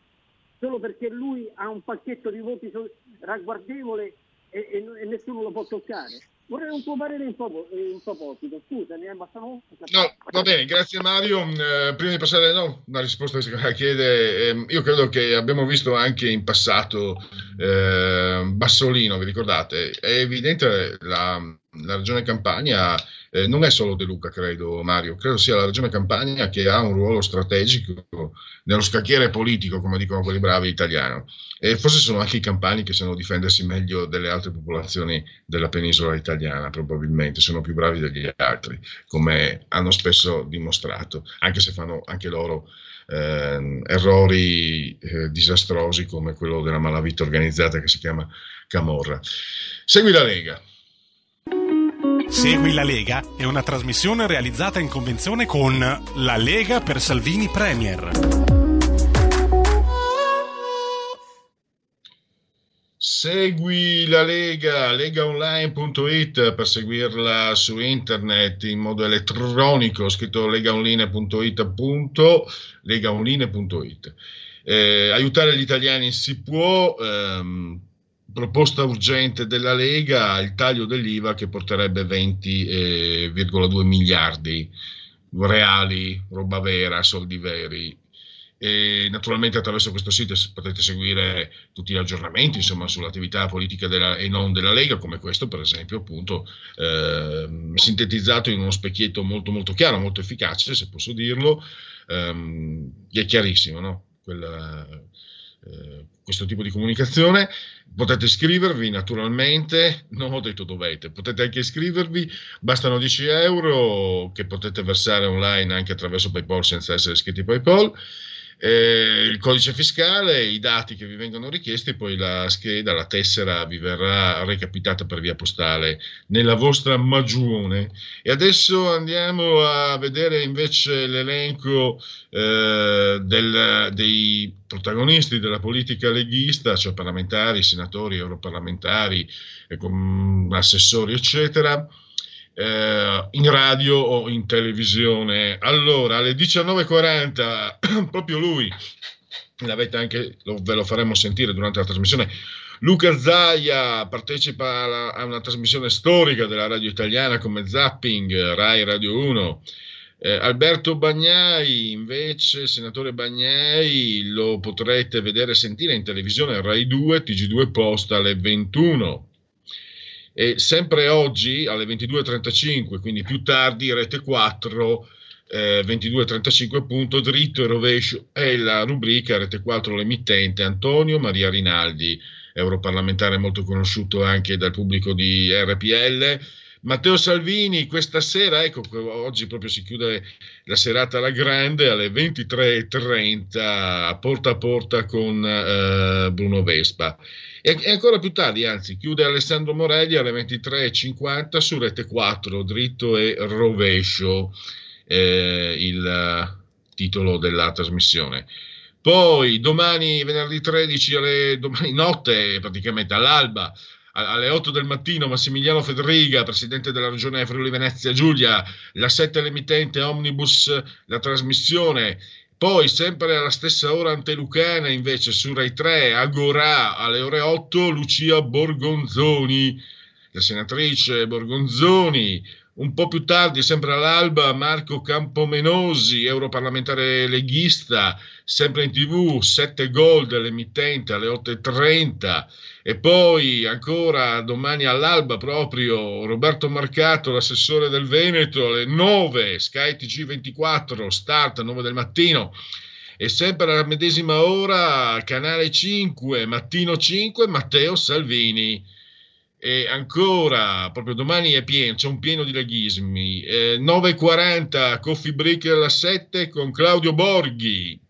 solo perché lui ha un pacchetto di voti ragguardevole e, e, e nessuno lo può toccare. Vorrei un tuo parere in, proposito, scusami, eh, ma sono... No, va bene, grazie Mario. Eh, prima di passare no, una risposta che si chiede, eh, io credo che abbiamo visto anche in passato eh, Bassolino, vi ricordate? È evidente la, la regione Campania eh, non è solo De Luca, credo Mario, credo sia la regione Campania che ha un ruolo strategico nello scacchiere politico, come dicono quelli bravi italiani. E forse sono anche i campani che sanno difendersi meglio delle altre popolazioni della penisola italiana, probabilmente, sono più bravi degli altri, come hanno spesso dimostrato, anche se fanno anche loro eh, errori eh, disastrosi come quello della malavita organizzata che si chiama Camorra. Segui la Lega. Segui la Lega è una trasmissione realizzata in convenzione con La Lega per Salvini Premier. Segui la Lega, legaonline.it per seguirla su internet in modo elettronico, scritto legaonline.it appunto, legaonline.it. Eh, aiutare gli italiani si può, ehm, proposta urgente della Lega, il taglio dell'IVA che porterebbe 20,2 miliardi reali, roba vera, soldi veri. E naturalmente attraverso questo sito potete seguire tutti gli aggiornamenti insomma, sull'attività politica della, e non della Lega, come questo per esempio, appunto, eh, sintetizzato in uno specchietto molto molto chiaro, molto efficace, se posso dirlo, ehm, è chiarissimo, no? Quella, eh, questo tipo di comunicazione. Potete iscrivervi naturalmente, non ho detto dovete, potete anche iscrivervi, bastano 10 euro che potete versare online anche attraverso PayPal senza essere iscritti a PayPal eh, il codice fiscale, i dati che vi vengono richiesti, poi la scheda, la tessera vi verrà recapitata per via postale nella vostra magione. E adesso andiamo a vedere invece l'elenco eh, del, dei protagonisti della politica leghista, cioè parlamentari, senatori, europarlamentari, eh, assessori, eccetera eh, in radio o in televisione. Allora, alle 19.40, [CLEARS THROAT] proprio lui, l'avete anche, lo, ve lo faremo sentire durante la trasmissione. Luca Zaia partecipa alla, a una trasmissione storica della radio italiana come Zapping, Rai Radio 1. Eh, Alberto Bagnai, invece, senatore Bagnai, lo potrete vedere e sentire in televisione Rai 2, TG2 Posta alle 21. E sempre oggi alle 22.35, quindi più tardi, rete 4, eh, 22.35 appunto, dritto e rovescio è la rubrica rete 4 l'emittente Antonio Maria Rinaldi, europarlamentare molto conosciuto anche dal pubblico di RPL. Matteo Salvini questa sera, ecco, oggi proprio si chiude la serata alla grande alle 23.30 porta a porta con eh, Bruno Vespa. E, e, ancora più tardi, anzi, chiude Alessandro Morelli alle 23.50 su Rete 4, dritto e rovescio, eh, il uh, titolo della trasmissione. Poi domani, venerdì 13, alle, domani notte, praticamente all'alba, alle 8 del mattino Massimiliano Federiga, presidente della regione Friuli Venezia Giulia, la 7 l'emittente Omnibus, la trasmissione poi, sempre alla stessa ora antelucana, invece, su Rai 3, Agorà, alle ore 8, Lucia Borgonzoni, la senatrice Borgonzoni. Un po' più tardi, sempre all'alba, Marco Campomenosi, europarlamentare leghista, sempre in tv, 7 gol dell'emittente alle 8.30. E poi ancora domani all'alba proprio Roberto Marcato, l'assessore del Veneto, alle 9, Sky TG24, start 9 del mattino. E sempre alla medesima ora, canale 5, mattino 5, Matteo Salvini. E ancora, proprio domani è pieno, c'è un pieno di leghismi. Eh, 9.40, Coffee Break alla 7 con Claudio Borghi,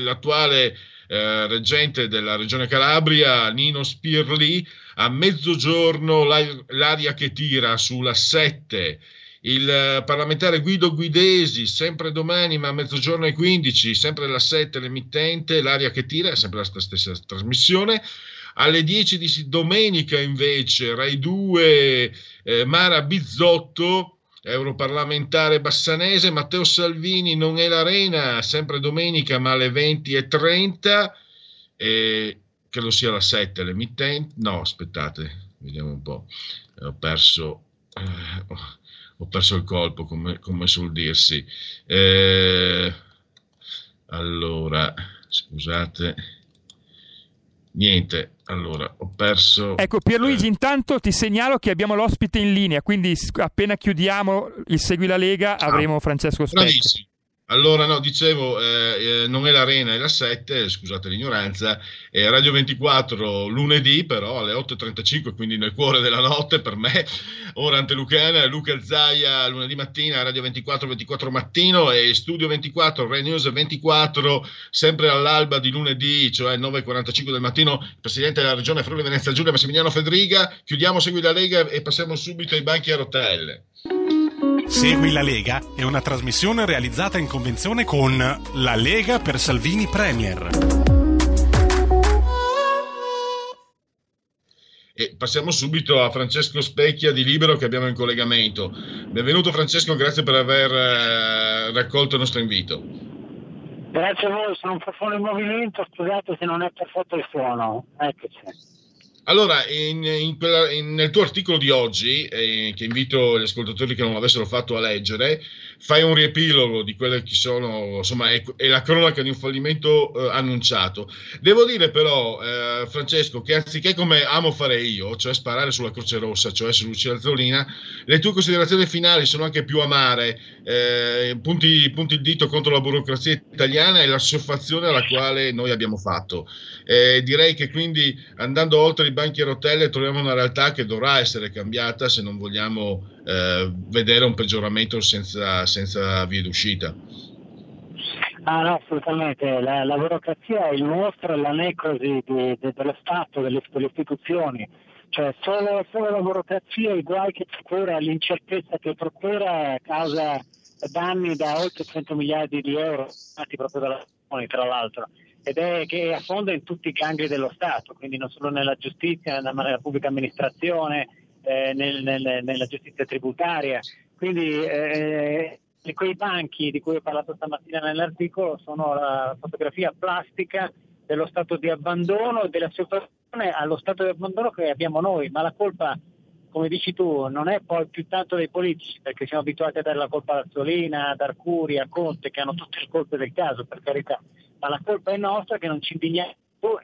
l'attuale eh, reggente della regione Calabria, Nino Spirli, a mezzogiorno l'aria che tira sulla 7. Il eh, parlamentare Guido Guidesi, sempre domani, ma a mezzogiorno e 15, sempre alla 7 l'emittente, l'aria che tira, è sempre la stessa trasmissione. Alle 10 di domenica invece, Rai 2, eh, Mara Bizzotto, europarlamentare bassanese, Matteo Salvini non è l'arena, sempre domenica ma alle 20.30, e credo sia la 7 l'emittente, no aspettate, vediamo un po', ho perso, eh, ho perso il colpo come, come sul dirsi, eh, allora scusate, niente, allora, ho perso. Ecco, Pierluigi, eh. intanto ti segnalo che abbiamo l'ospite in linea, quindi appena chiudiamo il Segui la Lega avremo Francesco Specchia. Bravissimo. Allora, no, dicevo, eh, eh, non è l'Arena, è la 7, scusate l'ignoranza, è Radio 24 lunedì, però alle 8.35, quindi nel cuore della notte per me, ora Antelucana, Luca Zaia lunedì mattina, Radio 24, 24 mattino e Studio 24, Rai News 24, sempre all'alba di lunedì, cioè 9.45 del mattino, Presidente della Regione Friuli Venezia Giulia, Massimiliano Federiga, chiudiamo Segui la Lega e passiamo subito ai banchi a rotelle. Segui la Lega è una trasmissione realizzata in convenzione con La Lega per Salvini Premier. E passiamo subito a Francesco Specchia di Libero che abbiamo in collegamento. Benvenuto Francesco, grazie per aver eh, raccolto il nostro invito. Grazie a voi, sono un po' fuori movimento, scusate se non è perfetto il suono. Eccoci. Allora, in, in in, nel tuo articolo di oggi, eh, che invito gli ascoltatori che non l'avessero fatto a leggere, fai un riepilogo di quelle che sono, insomma, è, è la cronaca di un fallimento eh, annunciato. Devo dire però, eh, Francesco, che anziché come amo fare io, cioè sparare sulla Croce Rossa, cioè su Lucia Azzolina, le tue considerazioni finali sono anche più amare, eh, punti, punti, il dito contro la burocrazia italiana e la soffazione alla quale noi abbiamo fatto. Eh, direi che quindi andando oltre i banchi a rotelle troviamo una realtà che dovrà essere cambiata se non vogliamo eh, vedere un peggioramento senza, senza vie d'uscita. Ah no, assolutamente, la, la burocrazia è il mostro, la necrosi di, di, dello Stato, delle, delle istituzioni, cioè solo, solo, la burocrazia, i guai che procura, l'incertezza che procura causa danni da oltre 100 miliardi di euro, fatti proprio dalla tra l'altro, ed è che affonda in tutti i gangli dello Stato, quindi non solo nella giustizia, nella, nella pubblica amministrazione, eh, nel, nel, nella giustizia tributaria. Quindi eh, quei banchi di cui ho parlato stamattina nell'articolo sono la fotografia plastica dello stato di abbandono e della situazione allo stato di abbandono che abbiamo noi, ma la colpa, come dici tu, non è poi più tanto dei politici, perché siamo abituati a dare la colpa a Azzolina, ad Arcuri, a Conte, che hanno tutte le colpe del caso, per carità, ma la colpa è nostra che non ci indigniamo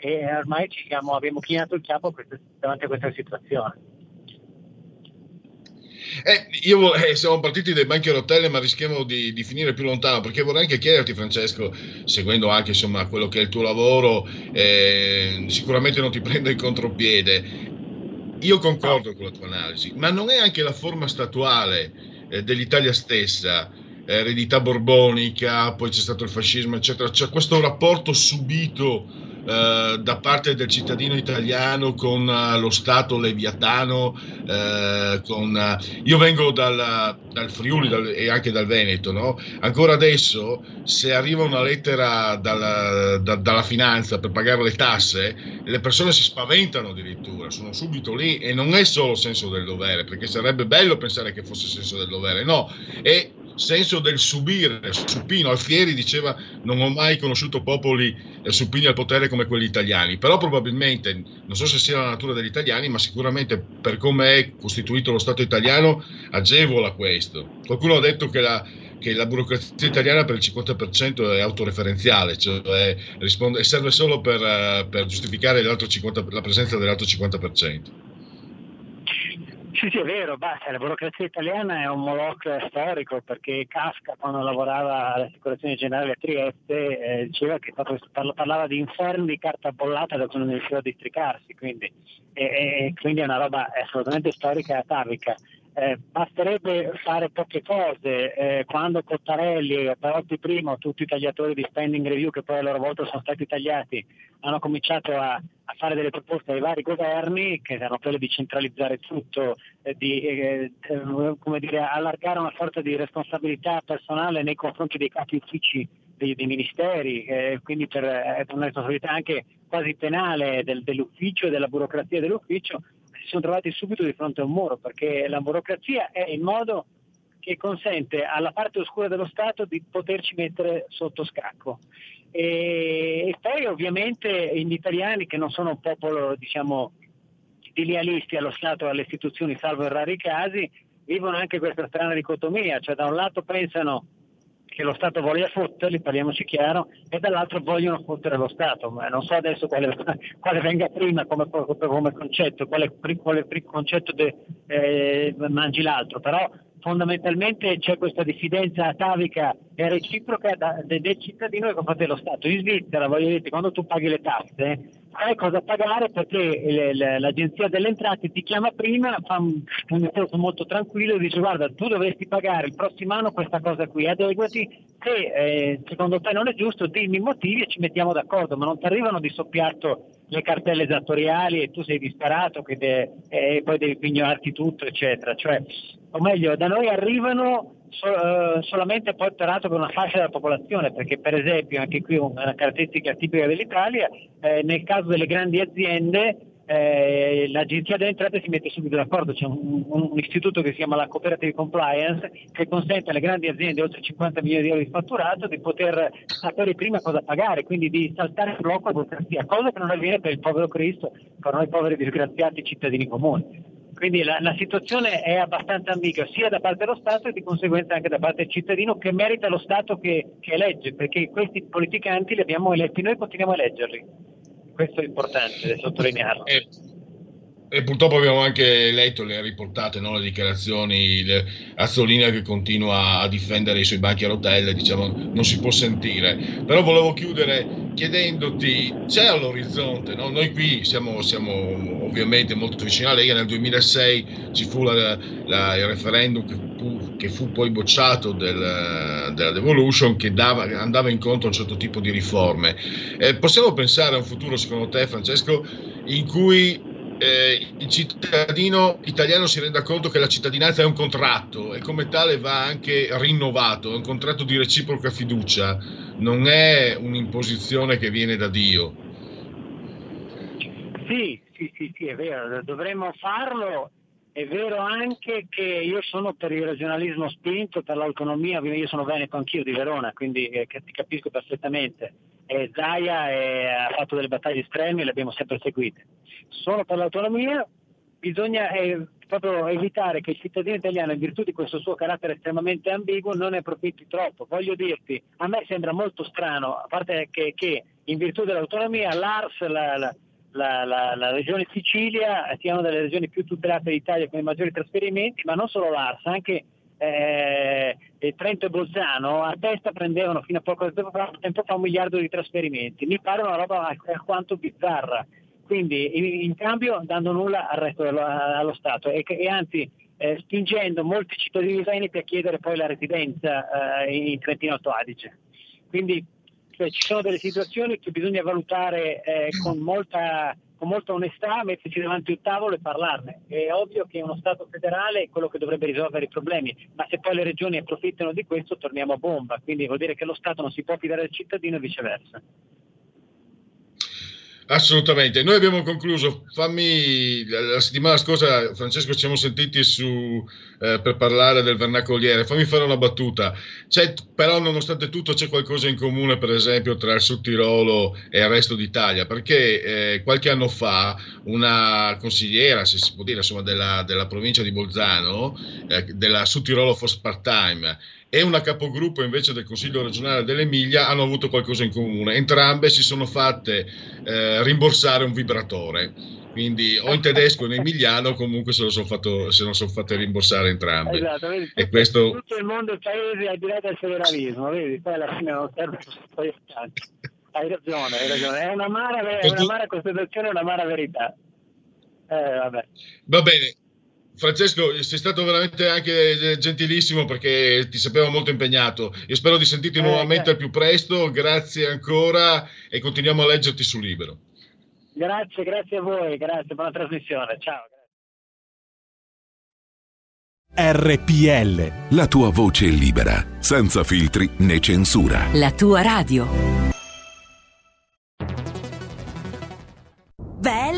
e ormai ci siamo, abbiamo chinato il capo davanti a questa situazione. Eh, io, eh, siamo partiti dai banchi a rotelle, ma rischiamo di, di, finire più lontano, perché vorrei anche chiederti, Francesco, seguendo anche insomma, quello che è il tuo lavoro, eh, sicuramente non ti [LAUGHS] prendo in contropiede. Io concordo con la tua analisi, ma non è anche la forma statuale eh, dell'Italia stessa, eredità borbonica, poi c'è stato il fascismo, eccetera, c'è questo rapporto subito eh, da parte del cittadino italiano con uh, lo Stato leviatano. Uh, con, io vengo dal, dal Friuli dal, e anche dal Veneto. No? Ancora adesso, se arriva una lettera dalla, da, dalla finanza per pagare le tasse, le persone si spaventano addirittura, sono subito lì e non è solo senso del dovere, perché sarebbe bello pensare che fosse senso del dovere, no, è senso del subire. Supino Alfieri diceva non ho mai conosciuto popoli eh, supini al potere come quelli italiani, però probabilmente, non so se sia la natura degli italiani, ma sicuramente per come è costituito lo Stato italiano agevola questo. Qualcuno ha detto che la, che la burocrazia italiana per il 50% è autoreferenziale, cioè risponde, serve solo per, eh, per giustificare 50, la presenza dell'altro 50%. Sì, sì, è vero, basta, la burocrazia italiana è un moloch storico perché Kafka quando lavorava all'assicurazione generale a Trieste eh, diceva che parlava di inferni di carta bollata da cui non riusciva a districarsi, quindi, e, e, quindi è una roba assolutamente storica e atavica. Eh, basterebbe fare poche cose. Eh, quando Cottarelli e Perotti primo, tutti i tagliatori di spending review che poi a loro volta sono stati tagliati, hanno cominciato a, a fare delle proposte ai vari governi, che erano quelle di centralizzare tutto, eh, di eh, eh, dire, allargare una sorta di responsabilità personale nei confronti dei capi uffici dei, dei ministeri, eh, quindi per una responsabilità anche quasi penale del, dell'ufficio e della burocrazia dell'ufficio, si sono trovati subito di fronte a un muro, perché la burocrazia è il modo che consente alla parte oscura dello Stato di poterci mettere sotto scacco. E, poi ovviamente gli italiani che non sono un popolo diciamo di lealisti allo Stato e alle istituzioni, salvo in rari casi, vivono anche questa strana dicotomia, cioè da un lato pensano che lo Stato voglia fotterli, parliamoci chiaro, e dall'altro vogliono fottere lo Stato. Ma non so adesso quale, [LAUGHS] quale venga prima come, come concetto, quale, quale concetto de, eh, mangi l'altro, però fondamentalmente c'è questa diffidenza atavica e reciproca da, de, del cittadino nei confronti dello Stato. In Svizzera, voglio dire, quando tu paghi le tasse, sai cosa pagare perché le, le, l'agenzia delle entrate ti chiama prima, fa un, un discorso molto tranquillo e dice guarda tu dovresti pagare il prossimo anno questa cosa qui, adeguati, se eh, secondo te non è giusto dimmi i motivi e ci mettiamo d'accordo, ma non ti arrivano di soppiatto le cartelle esattoriali e tu sei disperato de- e poi devi pignorarti tutto eccetera, cioè, o meglio da noi arrivano So, uh, solamente poi per una fascia della popolazione, perché per esempio anche qui una caratteristica tipica dell'Italia, eh, nel caso delle grandi aziende eh, l'agenzia delle entrate si mette subito d'accordo, c'è un, un, un, istituto che si chiama la Cooperative Compliance che consente alle grandi aziende oltre 50 milioni di euro di fatturato di poter sapere prima cosa pagare, quindi di saltare il blocco a burocrazia, cosa che non avviene per il povero Cristo, per noi poveri disgraziati cittadini comuni. Quindi la, la, situazione è abbastanza ambigua sia da parte dello Stato e di conseguenza anche da parte del cittadino che merita lo Stato che, che elegge, perché questi politicanti li abbiamo eletti noi e continuiamo a eleggerli. Questo è importante sottolinearlo. E, e, purtroppo abbiamo anche letto le riportate, no? le dichiarazioni, le, Azzolina che continua a difendere i suoi banchi a rotelle, diciamo, non si può sentire. Però volevo chiudere chiedendoti, c'è all'orizzonte, no? noi qui siamo, siamo, ovviamente molto vicini alla Lega, nel 2006 ci fu la, la, il referendum che fu, che fu poi bocciato del, della Devolution che dava, andava incontro a un certo tipo di riforme. Eh, possiamo pensare a un futuro, secondo te Francesco, in cui eh, il cittadino italiano si renda conto che la cittadinanza è un contratto e come tale va anche rinnovato, è un contratto di reciproca fiducia, non è un'imposizione che viene da Dio. Sì, sì, sì, sì, è vero, dovremmo farlo. È vero anche che io sono per il regionalismo spinto, per l'autonomia, io sono veneto anch'io di Verona, quindi eh, ti capisco perfettamente. E Zaia è, ha fatto delle battaglie estreme e le abbiamo sempre seguite sono per l'autonomia, bisogna eh, proprio evitare che il cittadino italiano, in virtù di questo suo carattere estremamente ambiguo, non ne approfitti troppo. Voglio dirti, a me sembra molto strano, a parte che, che in virtù dell'autonomia l'ARS, la, la, la, la, la regione Sicilia, siano delle regioni più tutelate d'Italia con i maggiori trasferimenti, ma non solo l'ARS, anche eh, Trento e Bolzano a testa prendevano fino a poco tempo fa un miliardo di trasferimenti. Mi pare una roba alquanto bizzarra quindi in, in cambio dando nulla al resto dello, allo Stato e, e anzi eh, spingendo molti cittadini veneti a chiedere poi la residenza eh, in Trentino Alto Adige. Quindi cioè, ci sono delle situazioni che bisogna valutare eh, con, molta, con, molta, onestà, metterci davanti un tavolo e parlarne. È ovvio che uno Stato federale è quello che dovrebbe risolvere i problemi, ma se poi le regioni approfittano di questo torniamo a bomba, quindi vuol dire che lo Stato non si può fidare del cittadino e viceversa. Assolutamente, noi abbiamo concluso. Fammi la settimana scorsa, Francesco, ci siamo sentiti su, eh, per parlare del vernacoliere. Fammi fare una battuta. C'è, però, nonostante tutto, c'è qualcosa in comune, per esempio, tra il Sud Tirolo e il resto d'Italia, perché eh, qualche anno fa una consigliera, se si può dire, insomma, della, della provincia di Bolzano, eh, della Sud Tirolo Force Part-Time, e una capogruppo invece del Consiglio regionale dell'Emilia hanno avuto qualcosa in comune. Entrambe si sono fatte eh, rimborsare un vibratore. Quindi o in tedesco o in emiliano comunque se lo sono, fatto, se lo sono fatte rimborsare entrambe. Esatto, vedi, e questo... tutto il mondo è paese al di là del federalismo, vedi, poi alla fine non serve Hai ragione, hai ragione. È un'amara, è un'amara costituzione, è un'amara verità. Eh. Va bene, Francesco, sei stato veramente anche gentilissimo perché ti sapevo molto impegnato. Io spero di sentirti eh, nuovamente eh. al più presto. Grazie ancora e continuiamo a leggerti su Libero. Grazie, grazie a voi, grazie, buona trasmissione. Ciao. RPL, la tua voce libera, senza filtri né censura. La tua radio.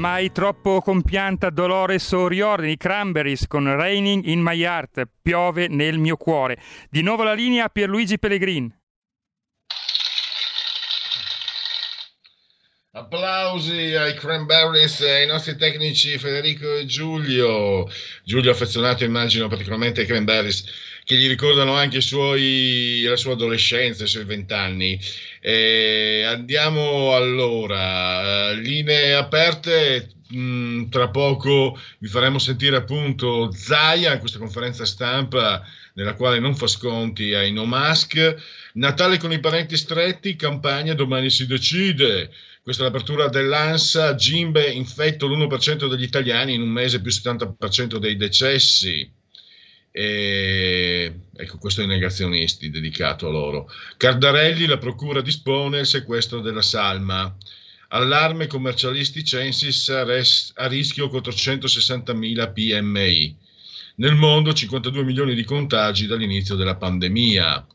Mai troppo compianta Dolores O'Riordan, i Cranberries con Raining in My Heart, piove nel mio cuore. Di nuovo la linea a Pierluigi Pellegrin. Applausi ai Cranberries e ai nostri tecnici Federico e Giulio. Giulio affezionato immagino particolarmente ai Cranberries che gli ricordano anche suoi, la sua adolescenza, i suoi vent'anni. Eh, andiamo allora, linee aperte, mh, tra poco vi faremo sentire appunto Zaia in questa conferenza stampa nella quale non fa sconti ai no mask. Natale con i parenti stretti, campagna domani si decide. Questa è l'apertura dell'ANSA, Gimbe infetto l'1% degli italiani, in un mese più 70% dei decessi. E, ecco, questo è i negazionisti, dedicato a loro. Cardarelli, la procura dispone il sequestro della salma. Allarme commercialisti Censis a rischio 460.000 PMI. Nel mondo 52 milioni di contagi dall'inizio della pandemia.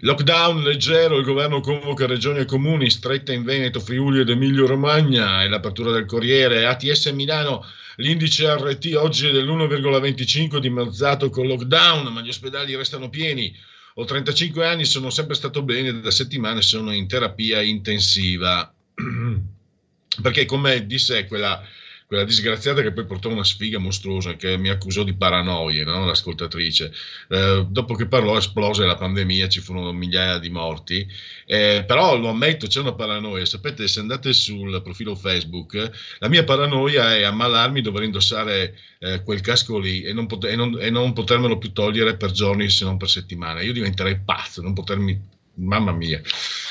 Lockdown leggero, il governo convoca regioni e comuni, stretta in Veneto, Friuli ed Emilio Romagna e l'apertura del Corriere. ATS Milano, l'indice RT oggi è dell'1,25 dimezzato con lockdown, ma gli ospedali restano pieni. Ho 35 anni, sono sempre stato bene, da settimane sono in terapia intensiva. [CLEARS THROAT] Perché come disse quella quella disgraziata che poi portò una sfiga mostruosa che mi accusò di paranoie, no? l'ascoltatrice. Eh, dopo che parlò esplose la pandemia, ci furono migliaia di morti, eh, però lo ammetto, c'è una paranoia. Sapete, se andate sul profilo Facebook, la mia paranoia è ammalarmi, dover indossare eh, quel casco lì e non, pot- e, non, e non potermelo più togliere per giorni se non per settimane. Io diventerei pazzo, non potermi... Mamma mia,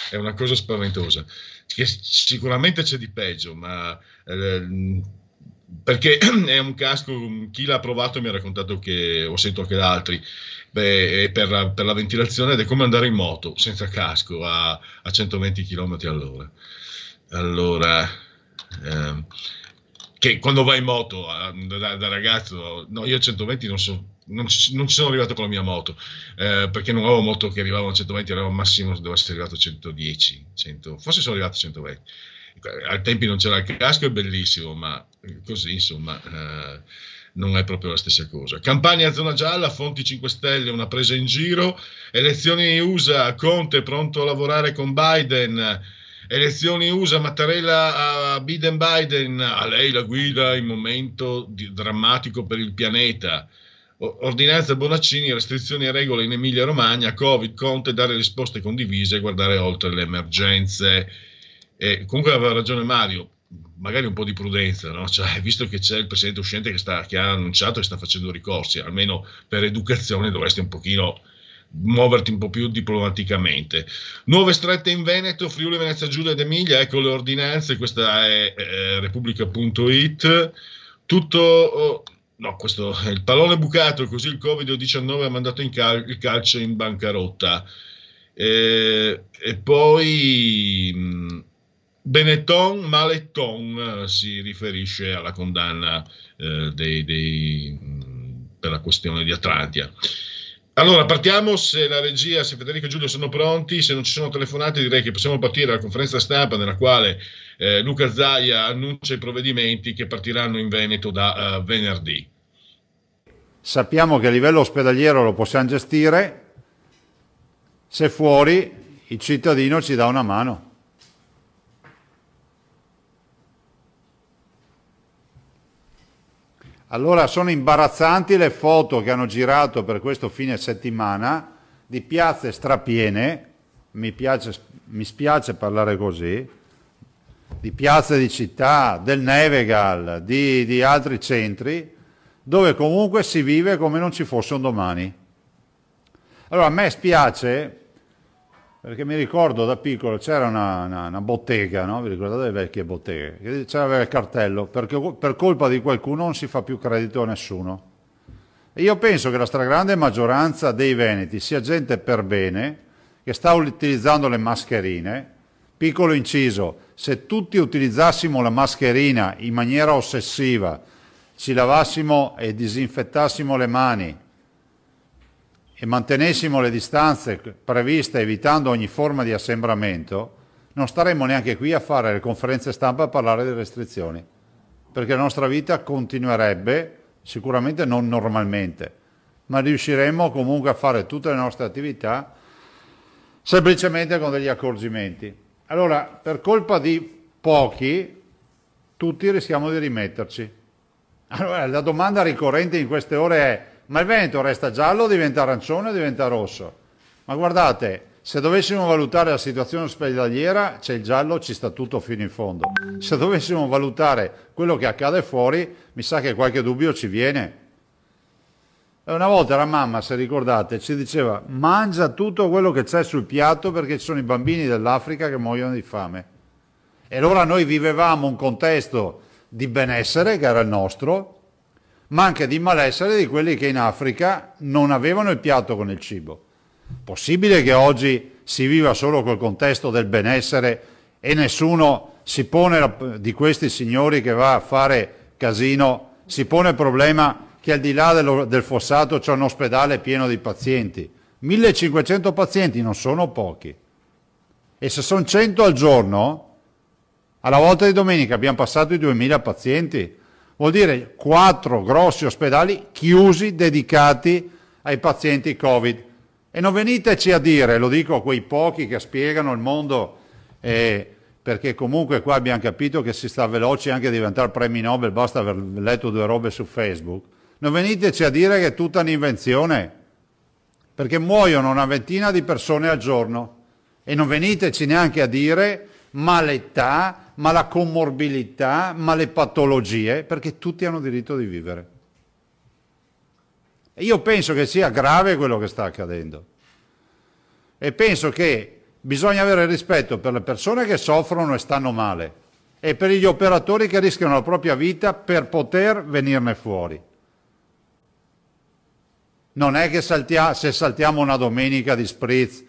è una cosa spaventosa. Che sicuramente c'è di peggio, ma eh, perché [CLEARS THROAT] è un casco, chi l'ha provato mi ha raccontato che ho sentito anche da altri, beh, per, la, per, la, ventilazione ed è come andare in moto senza casco a, a 120 km all'ora. Allora, ehm, che quando vai in moto da, da, ragazzo, no, io a 120 non, so, non, ci, non ci sono arrivato con la mia moto, eh, perché non avevo moto che arrivava a 120, ero al massimo, devo essere arrivato a 110, 100, forse sono arrivato a 120 ai tempi non c'era il casco, è bellissimo, ma così insomma eh, non è proprio la stessa cosa. Campagna zona gialla, Fonti 5 Stelle, una presa in giro, elezioni USA, Conte pronto a lavorare con Biden, elezioni USA, Mattarella a Biden Biden, a lei la guida in momento di, drammatico per il pianeta. Ordinanza Bonaccini, restrizioni e regole in Emilia Romagna, Covid, Conte, dare risposte condivise e guardare oltre le emergenze. E comunque aveva ragione Mario, magari un po' di prudenza, no? cioè, visto che c'è il presidente uscente che, sta, che ha annunciato che sta facendo ricorsi, almeno per educazione dovresti un pochino muoverti un po' più diplomaticamente. Nuove strette in Veneto, Friuli, Venezia Giulia ed Emilia, ecco le ordinanze, questa è eh, repubblica.it. Tutto, oh, no, questo è il pallone bucato, così il Covid-19 ha mandato in cal- il calcio in bancarotta. Eh, e poi... Mh, Benetton Maletton eh, si riferisce alla condanna eh, dei, dei, per la questione di Atlantia. Allora, partiamo se la regia, se Federico e Giulio sono pronti, se non ci sono telefonate direi che possiamo partire dalla conferenza stampa nella quale eh, Luca Zaia annuncia i provvedimenti che partiranno in Veneto da uh, venerdì. Sappiamo che a livello ospedaliero lo possiamo gestire, se fuori il cittadino ci dà una mano. Allora sono imbarazzanti le foto che hanno girato per questo fine settimana di piazze strapiene, mi, piace, mi spiace parlare così, di piazze di città, del Nevegal, di, di altri centri, dove comunque si vive come non ci fosse un domani. Allora a me spiace perché mi ricordo da piccolo c'era una, una, una bottega, no? vi ricordate le vecchie botteghe? C'era il cartello, perché per colpa di qualcuno non si fa più credito a nessuno. E io penso che la stragrande maggioranza dei veneti sia gente per bene, che sta utilizzando le mascherine. Piccolo inciso, se tutti utilizzassimo la mascherina in maniera ossessiva, ci lavassimo e disinfettassimo le mani, e mantenessimo le distanze previste evitando ogni forma di assembramento, non staremmo neanche qui a fare le conferenze stampa a parlare di restrizioni, perché la nostra vita continuerebbe, sicuramente non normalmente, ma riusciremmo comunque a fare tutte le nostre attività semplicemente con degli accorgimenti. Allora, per colpa di pochi, tutti rischiamo di rimetterci. Allora, la domanda ricorrente in queste ore è, ma il Veneto resta giallo, diventa arancione diventa rosso? Ma guardate, se dovessimo valutare la situazione ospedaliera, c'è il giallo, ci sta tutto fino in fondo. Se dovessimo valutare quello che accade fuori, mi sa che qualche dubbio ci viene. Una volta la mamma, se ricordate, ci diceva mangia tutto quello che c'è sul piatto perché ci sono i bambini dell'Africa che muoiono di fame. E allora noi vivevamo un contesto di benessere, che era il nostro, ma anche di malessere di quelli che in Africa non avevano il piatto con il cibo. Possibile che oggi si viva solo col contesto del benessere e nessuno si pone di questi signori che va a fare casino, si pone il problema che al di là dello, del fossato c'è un ospedale pieno di pazienti. 1500 pazienti non sono pochi. E se sono 100 al giorno, alla volta di domenica abbiamo passato i 2000 pazienti. Vuol dire quattro grossi ospedali chiusi dedicati ai pazienti Covid. E non veniteci a dire, lo dico a quei pochi che spiegano il mondo, eh, perché comunque qua abbiamo capito che si sta veloci anche a diventare premi Nobel, basta aver letto due robe su Facebook. Non veniteci a dire che è tutta un'invenzione, perché muoiono una ventina di persone al giorno. E non veniteci neanche a dire ma l'età, ma la comorbilità, ma le patologie, perché tutti hanno diritto di vivere. E io penso che sia grave quello che sta accadendo. E penso che bisogna avere rispetto per le persone che soffrono e stanno male e per gli operatori che rischiano la propria vita per poter venirne fuori. Non è che saltia, se saltiamo una domenica di spritz,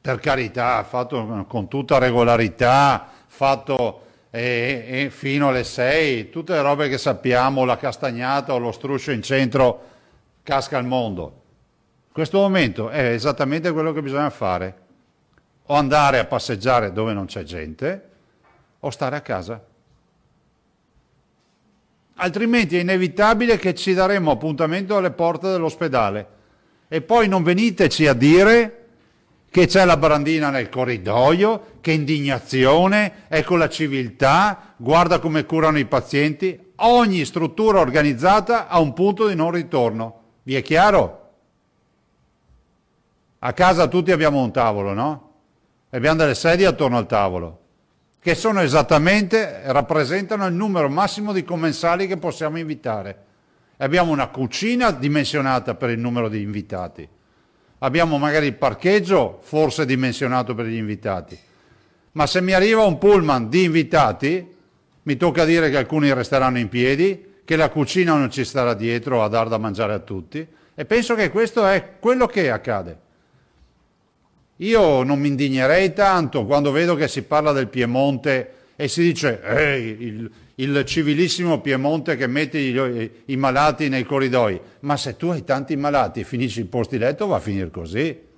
per carità, fatto con tutta regolarità, fatto eh, eh, fino alle 6, tutte le robe che sappiamo, la castagnata o lo struscio in centro casca al mondo. Questo momento è esattamente quello che bisogna fare. O andare a passeggiare dove non c'è gente, o stare a casa. Altrimenti è inevitabile che ci daremo appuntamento alle porte dell'ospedale. E poi non veniteci a dire che c'è la brandina nel corridoio, che indignazione, ecco la civiltà, guarda come curano i pazienti. Ogni struttura organizzata ha un punto di non ritorno. Vi è chiaro? A casa tutti abbiamo un tavolo, no? E abbiamo delle sedie attorno al tavolo, che sono esattamente, rappresentano il numero massimo di commensali che possiamo invitare. E abbiamo una cucina dimensionata per il numero di invitati. Abbiamo magari il parcheggio forse dimensionato per gli invitati. Ma se mi arriva un pullman di invitati, mi tocca dire che alcuni resteranno in piedi, che la cucina non ci starà dietro a dar da mangiare a tutti e penso che questo è quello che accade. Io non mi indignerei tanto quando vedo che si parla del Piemonte e si dice ehi, il, il civilissimo Piemonte che mette i, malati nei corridoi, ma se tu hai tanti malati e finisci in posti letto va a finire così.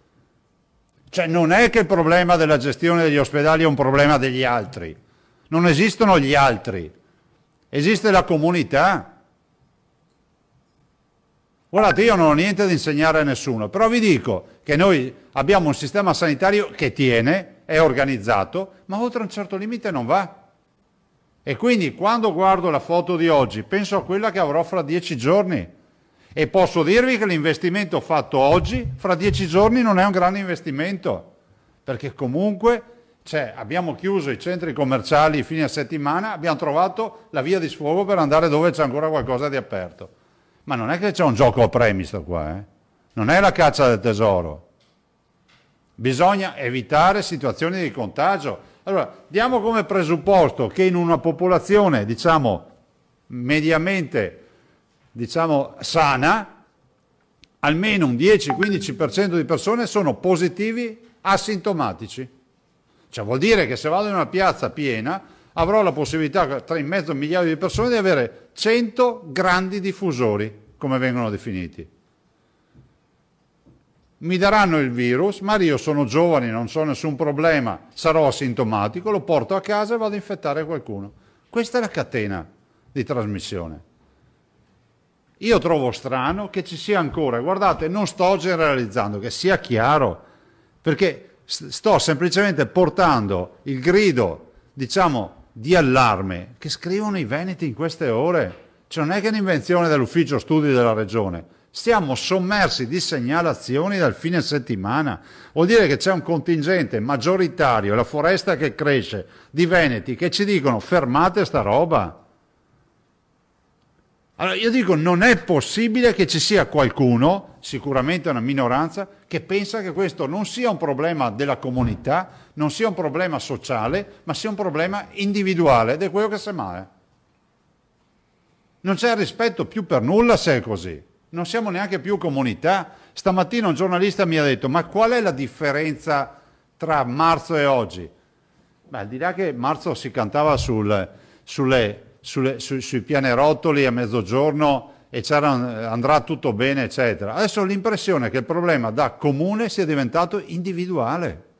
Cioè non è che il problema della gestione degli ospedali è un problema degli altri, non esistono gli altri, esiste la comunità. Guardate, io non ho niente da insegnare a nessuno, però vi dico che noi abbiamo un sistema sanitario che tiene, è organizzato, ma oltre un certo limite non va. E quindi quando guardo la foto di oggi penso a quella che avrò fra dieci giorni e posso dirvi che l'investimento fatto oggi fra dieci giorni non è un grande investimento, perché comunque cioè, abbiamo chiuso i centri commerciali fine settimana, abbiamo trovato la via di sfogo per andare dove c'è ancora qualcosa di aperto. Ma non è che c'è un gioco a premi sto qua, eh? non è la caccia del tesoro. Bisogna evitare situazioni di contagio. Allora, diamo come presupposto che in una popolazione, diciamo, mediamente diciamo, sana, almeno un 10-15% di persone sono positivi asintomatici. Cioè vuol dire che se vado in una piazza piena avrò la possibilità tra in mezzo a migliaia di persone di avere 100 grandi diffusori, come vengono definiti. Mi daranno il virus, ma io sono giovane, non ho nessun problema, sarò asintomatico, lo porto a casa e vado a infettare qualcuno. Questa è la catena di trasmissione. Io trovo strano che ci sia ancora, guardate, non sto generalizzando, che sia chiaro, perché sto semplicemente portando il grido, diciamo, di allarme che scrivono i Veneti in queste ore. Cioè non è che è un'invenzione dell'ufficio studi della regione, stiamo sommersi di segnalazioni dal fine settimana. Vuol dire che c'è un contingente maggioritario, la foresta che cresce, di Veneti che ci dicono fermate sta roba. Allora io dico non è possibile che ci sia qualcuno, sicuramente una minoranza, che pensa che questo non sia un problema della comunità, non sia un problema sociale, ma sia un problema individuale ed è quello che si male. Non c'è rispetto più per nulla se è così. Non siamo neanche più comunità. Stamattina un giornalista mi ha detto ma qual è la differenza tra marzo e oggi? Beh, al di là che marzo si cantava sul, sulle sulle, su, sui pianerottoli a mezzogiorno e andrà tutto bene, eccetera. Adesso ho l'impressione che il problema da comune sia diventato individuale.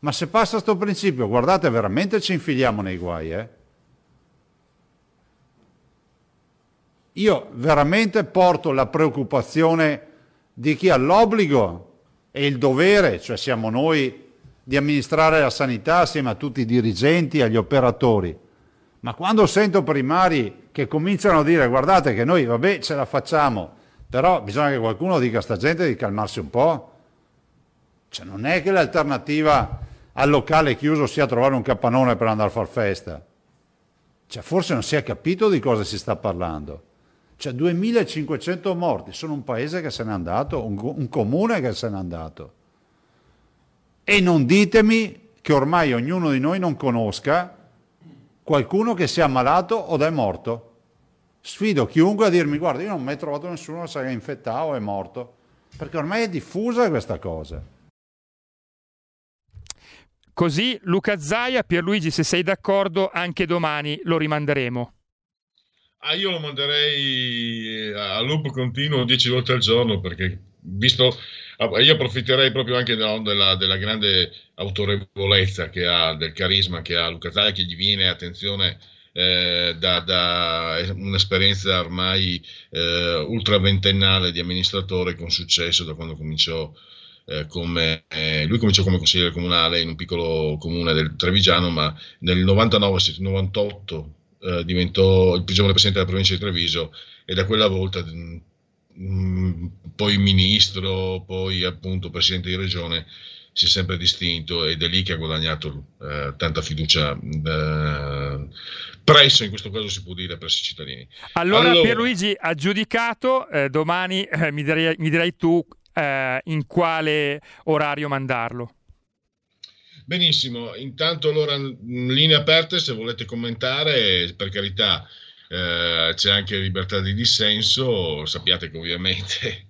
Ma se passa questo principio, guardate, veramente ci infiliamo nei guai, eh? Io veramente porto la preoccupazione di chi ha l'obbligo e il dovere, cioè siamo noi, di amministrare la sanità assieme a tutti i dirigenti, agli operatori ma quando sento primari che cominciano a dire guardate che noi vabbè ce la facciamo, però bisogna che qualcuno dica a sta gente di calmarsi un po'. Cioè non è che l'alternativa al locale chiuso sia trovare un capannone per andare a far festa. Cioè forse non si è capito di cosa si sta parlando. Cioè 2500 morti, sono un paese che se n'è andato, un, un comune che se n'è andato. E non ditemi che ormai ognuno di noi non conosca qualcuno che sia ammalato o è morto. Sfido chiunque a dirmi, guarda, io non ho mai trovato nessuno che sia infettato o è morto, perché ormai è diffusa questa cosa. Così Luca Zaia, Pierluigi, se sei d'accordo, anche domani lo rimanderemo. Ah, io lo manderei eh, a loop continuo 10 volte al giorno perché visto Ah, io approfitterei proprio anche della, della, della, grande autorevolezza che ha, del carisma che ha Luca Zaia, che gli viene, attenzione, eh, da, da, un'esperienza ormai eh, ultraventennale di amministratore con successo da quando cominciò eh, come, eh, lui cominciò come consigliere comunale in un piccolo comune del Trevigiano, ma nel 99-98 eh, diventò il più giovane presidente della provincia di Treviso e da quella volta Mm, poi ministro, poi appunto presidente di regione, si è sempre distinto ed è lì che ha guadagnato eh, tanta fiducia eh, presso, in questo caso si può dire, presso i cittadini. Allora, allora Pierluigi, aggiudicato, eh, domani eh, mi, direi, mi, direi, tu eh, in quale orario mandarlo. Benissimo, intanto allora linee aperte se volete commentare, per carità eh, c'è anche libertà di dissenso, sappiate che ovviamente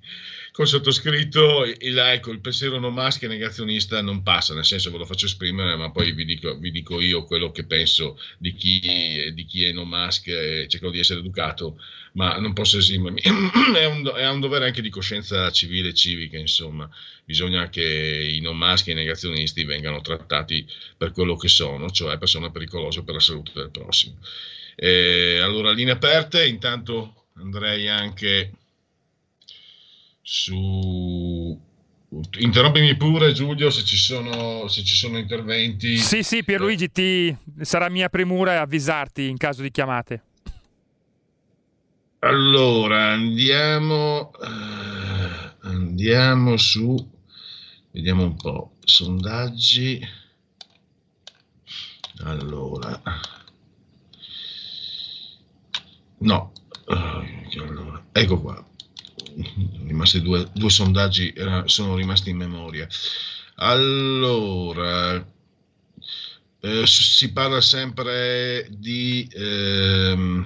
col sottoscritto il, ecco, il pensiero non maschio e negazionista non passa, nel senso ve lo faccio esprimere, ma poi vi dico, vi dico io quello che penso di chi, di chi è non maschio e cerco di essere educato, ma non posso esimermi. [CLEARS THROAT] è, un, è un dovere anche di coscienza civile e civica, insomma, bisogna che i non maschi e i negazionisti vengano trattati per quello che sono, cioè persone pericolose per la salute del prossimo. Eh, allora, linee aperte, intanto andrei anche su... Interrompimi pure Giulio se ci sono, se ci sono interventi. Sì, sì, Pierluigi, ti... sarà mia premura avvisarti in caso di chiamate. Allora, andiamo, uh, andiamo su, vediamo un po', sondaggi. Allora. No, allora, ecco qua. Rimasti due, due sondaggi eh, sono rimasti in memoria. Allora, eh, si parla sempre di, eh,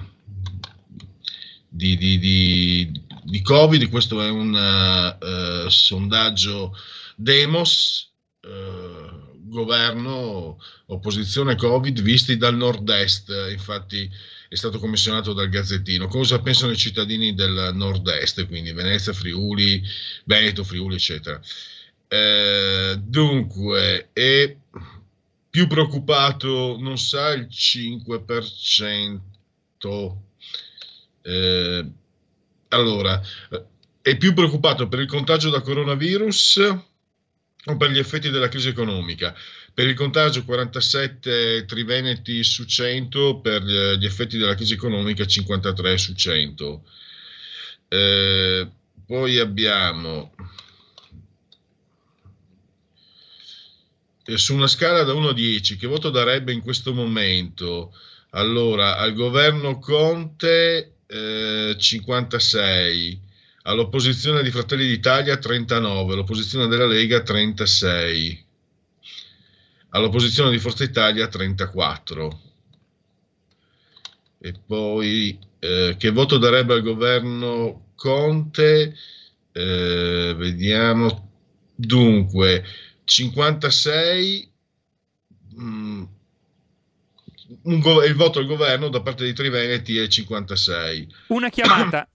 di, di, di, di, Covid, questo è un uh, sondaggio Demos, uh, governo, opposizione Covid, visti dal nord-est, infatti è stato commissionato dal Gazzettino. Cosa pensano i cittadini del nord-est, quindi Venezia, Friuli, Veneto, Friuli, eccetera? Eh, dunque, è più preoccupato, non sa il 5%. Eh, allora, è più preoccupato per il contagio da coronavirus o per gli effetti della crisi economica? Per il contagio 47 triveneti su 100, per gli effetti della crisi economica 53 su 100. Eh, poi abbiamo su una scala da 1 a 10, che voto darebbe in questo momento? Allora, al governo Conte eh, 56, all'opposizione di Fratelli d'Italia 39, all'opposizione della Lega 36, all'opposizione di Forza Italia 34. E poi eh, che voto darebbe al governo Conte? Eh, vediamo. Dunque, 56 mm, go- il voto al governo da parte dei Triveneti è 56. Una chiamata. [COUGHS]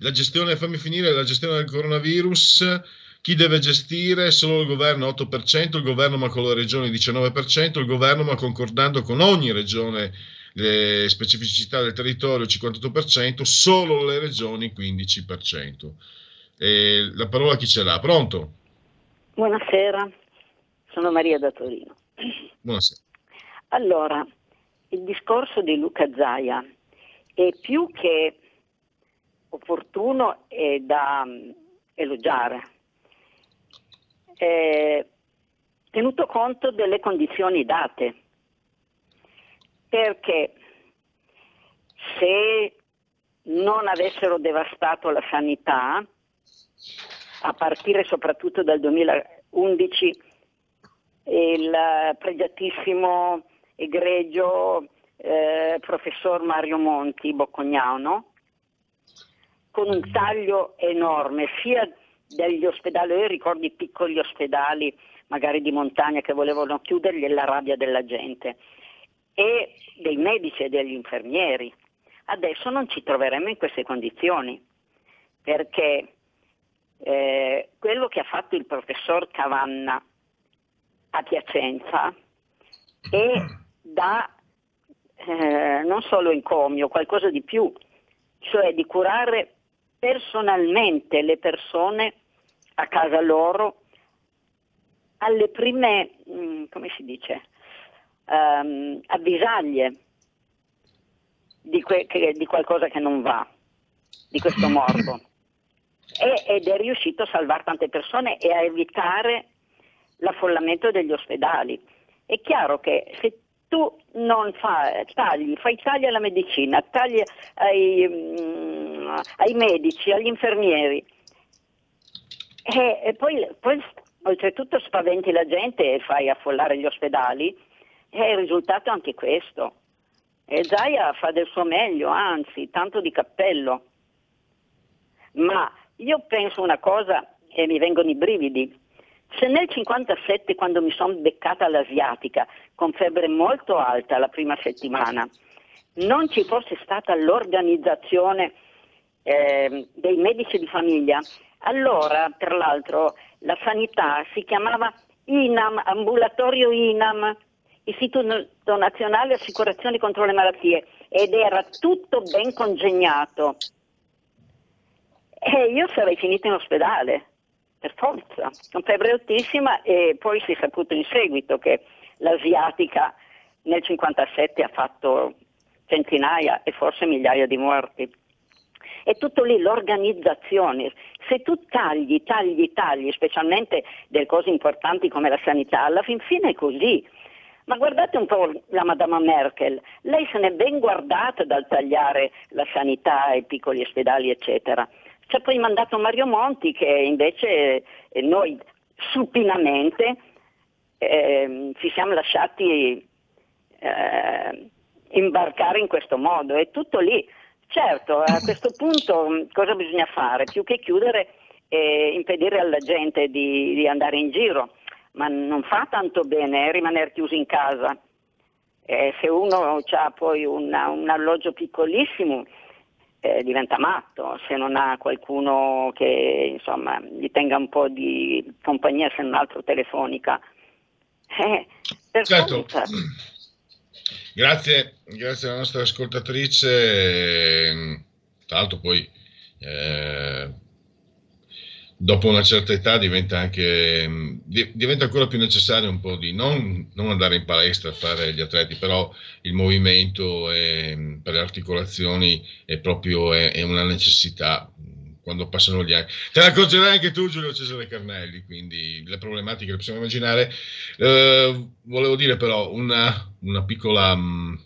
La gestione, fammi finire, la gestione del coronavirus, chi deve gestire? Solo il governo 8%, il governo ma con le regioni 19%, il governo ma concordando con ogni regione le specificità del territorio 58%, solo le regioni 15%. E la parola chi ce l'ha? Pronto? Buonasera, sono Maria da Torino. Buonasera. Allora, il discorso di Luca Zaia è più che opportuno e da um, elogiare, eh, tenuto conto delle condizioni date, perché se non avessero devastato la sanità, a partire soprattutto dal 2011 il pregiatissimo egregio eh, professor Mario Monti Boccognano con un taglio enorme sia degli ospedali, io ricordo i piccoli ospedali magari di montagna che volevano chiuderli e la rabbia della gente e dei medici e degli infermieri. Adesso non ci troveremo in queste condizioni perché eh, quello che ha fatto il professor Cavanna a Piacenza è da eh, non solo encomio, qualcosa di più, cioè di curare personalmente le persone a casa loro alle prime, mm, come si dice, um, avvisaglie di, que- che, di qualcosa che non va, di questo [LAUGHS] morbo e, ed è riuscito a salvare tante persone e a evitare l'affollamento degli ospedali. È chiaro che se tu non fai tagli, fai tagli alla medicina, tagli ai, um, ai medici, agli infermieri e, e poi, poi, oltretutto spaventi la gente e fai affollare gli ospedali, e il risultato è anche questo. E Zaia fa del suo meglio, anzi, tanto di cappello. Ma io penso una cosa e mi vengono i brividi. Se nel 57, quando mi sono beccata l'asiatica, con febbre molto alta la prima settimana, non ci fosse stata l'organizzazione eh, dei medici di famiglia, allora, tra l'altro, la sanità si chiamava INAM, ambulatorio INAM, Istituto Nazionale Assicurazioni contro le Malattie, ed era tutto ben congegnato. E io sarei finita in ospedale, per forza, con febbre altissima e poi si è saputo in seguito che l'asiatica nel 1957 ha fatto centinaia e forse migliaia di morti. È tutto lì l'organizzazione. Se tu tagli, tagli, tagli, specialmente delle cose importanti come la sanità, alla fin fine è così. Ma guardate un po' la Madama Merkel, lei se n'è ben guardata dal tagliare la sanità, i piccoli ospedali, eccetera. Ci ha poi mandato Mario Monti che invece eh, noi supinamente eh, ci siamo lasciati eh, imbarcare in questo modo. È tutto lì. Certo, a [LAUGHS] questo punto mm, cosa bisogna fare? Più che chiudere e impedire alla gente di, di andare in giro. ma non fa tanto bene eh, rimanere chiusi in casa. Eh, se uno ha poi una, un alloggio piccolissimo eh, diventa matto, se non ha qualcuno che insomma, gli tenga un po' di compagnia, se non altro telefonica. Eh, certo. [CLEARS THROAT] Grazie, grazie alla nostra ascoltatrice. Tra l'altro poi eh, dopo una certa età diventa anche diventa ancora più necessario un po' di non, non andare in palestra a fare gli atleti, però il movimento è, per le articolazioni è proprio è, è una necessità quando passano gli anni. Te ne accorgerai anche tu, Giulio Cesare Carnelli, quindi le problematiche le possiamo immaginare. Eh, volevo dire però una, una piccola... Mh,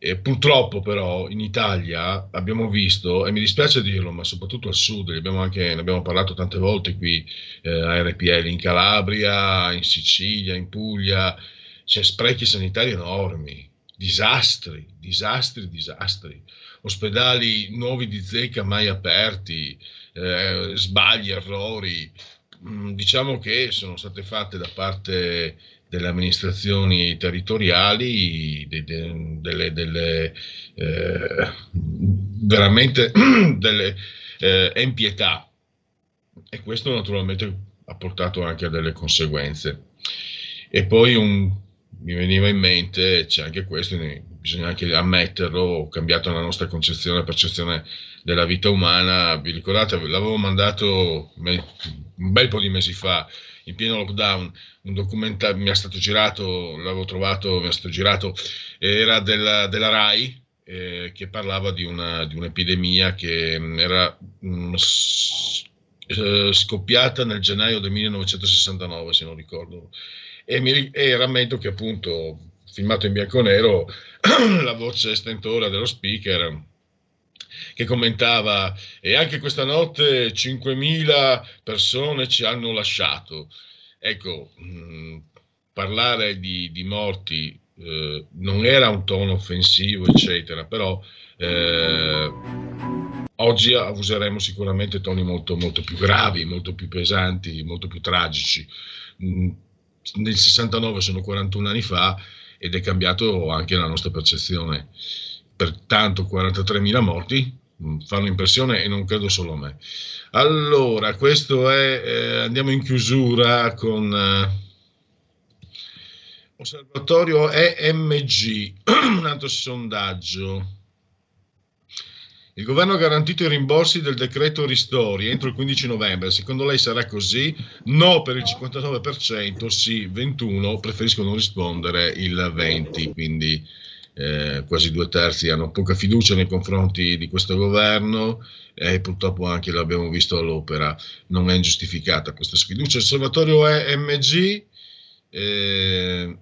e purtroppo però in Italia abbiamo visto, e mi dispiace dirlo, ma soprattutto al sud, abbiamo anche, ne abbiamo parlato tante volte qui eh, a RPL, in Calabria, in Sicilia, in Puglia, c'è sprechi sanitari enormi, disastri, disastri, disastri, ospedali nuovi di zecca mai aperti, eh, sbagli, errori, mm, diciamo che sono state fatte da parte delle amministrazioni territoriali, de, de, delle, delle eh, veramente [CLEARS THROAT] delle eh, empietà e questo naturalmente ha portato anche a delle conseguenze. E poi un, mi veniva in mente, c'è anche questo, bisogna anche ammetterlo, ho cambiato la nostra concezione e percezione della vita umana. Vi ricordate, l'avevo mandato un bel po' di mesi fa in pieno lockdown, un documentario mi è stato girato, l'avevo trovato, mi è stato girato, era della, della RAI, eh, che parlava di, una, di, un'epidemia che mm, era mh, mm, eh, scoppiata nel gennaio del 1969, se non ricordo. E, mi, e rammento che appunto, filmato in bianco e nero, [CLEARS THROAT] la voce stentora dello speaker che commentava e anche questa notte 5.000 persone ci hanno lasciato. Ecco, mh, mm, parlare di, di morti eh, non era un tono offensivo, eccetera, però eh, oggi useremo sicuramente toni molto, molto più gravi, molto più pesanti, molto più tragici. Mm, nel 69 sono 41 anni fa ed è cambiato anche la nostra percezione. Pertanto 43.000 morti, Mm, fanno impressione e non credo solo a me. Allora, questo è, eh, andiamo in chiusura con eh, osservatorio EMG, [CLEARS THROAT] un altro sondaggio. Il governo ha garantito i rimborsi del decreto ristori entro il 15 novembre. Secondo lei sarà così? No per il 59%, sì 21%, preferisco non rispondere il 20%, quindi eh, quasi due terzi hanno poca fiducia nei confronti di questo governo e purtroppo anche l'abbiamo visto all'opera, non è ingiustificata questa sfiducia. L'osservatorio è MG, eh,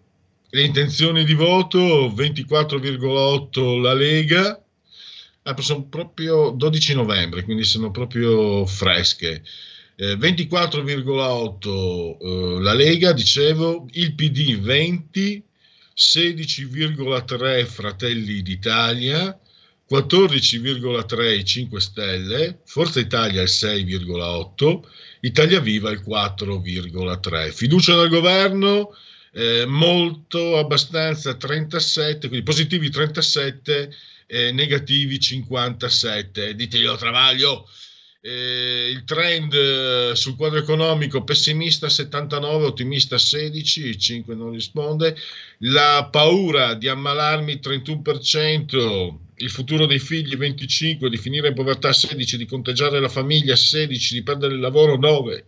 le intenzioni di voto 24,8 la Lega, sono proprio 12 novembre, quindi sono proprio fresche. Eh, 24,8 eh, la Lega, dicevo, il PD 20, 16,3 Fratelli d'Italia, 14,3 5 Stelle, Forza Italia il 6,8, Italia Viva il 4,3. Fiducia nel governo, eh, molto, abbastanza 37, quindi positivi 37, eh, negativi 57. Diteglielo Travaglio. Eh, il trend eh, sul quadro economico pessimista 79, ottimista 16, 5 non risponde, la paura di ammalarmi 31%, il futuro dei figli 25, di finire in povertà 16, di conteggiare la famiglia 16, di perdere il lavoro 9.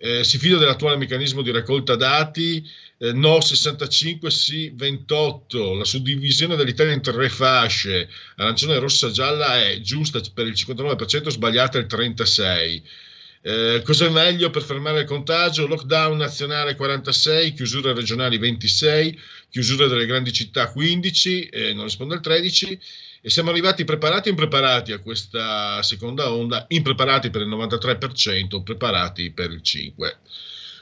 Eh, si fida dell'attuale meccanismo di raccolta dati, eh, no 65, sì 28. La suddivisione dell'Italia in tre fasce, arancione, rossa, gialla, è giusta per il 59%, sbagliata il 36%. Eh, cos'è meglio per fermare il contagio? Lockdown nazionale 46, chiusure regionali 26, chiusure delle grandi città 15, eh, non risponde il 13 e siamo arrivati preparati o impreparati a questa seconda onda, impreparati per il 93%, preparati per il 5%.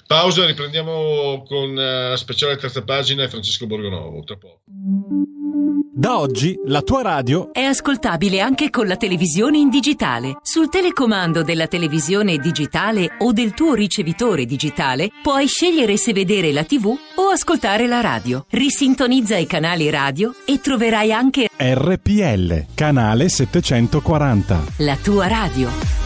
Pausa, riprendiamo con uh, speciale terza pagina e Francesco Borgonovo, tra poco. Da oggi la tua radio è ascoltabile anche con la televisione in digitale. Sul telecomando della televisione digitale o del tuo ricevitore digitale puoi scegliere se vedere la TV o ascoltare la radio. Risintonizza i canali radio e troverai anche RPL, canale 740. La tua radio.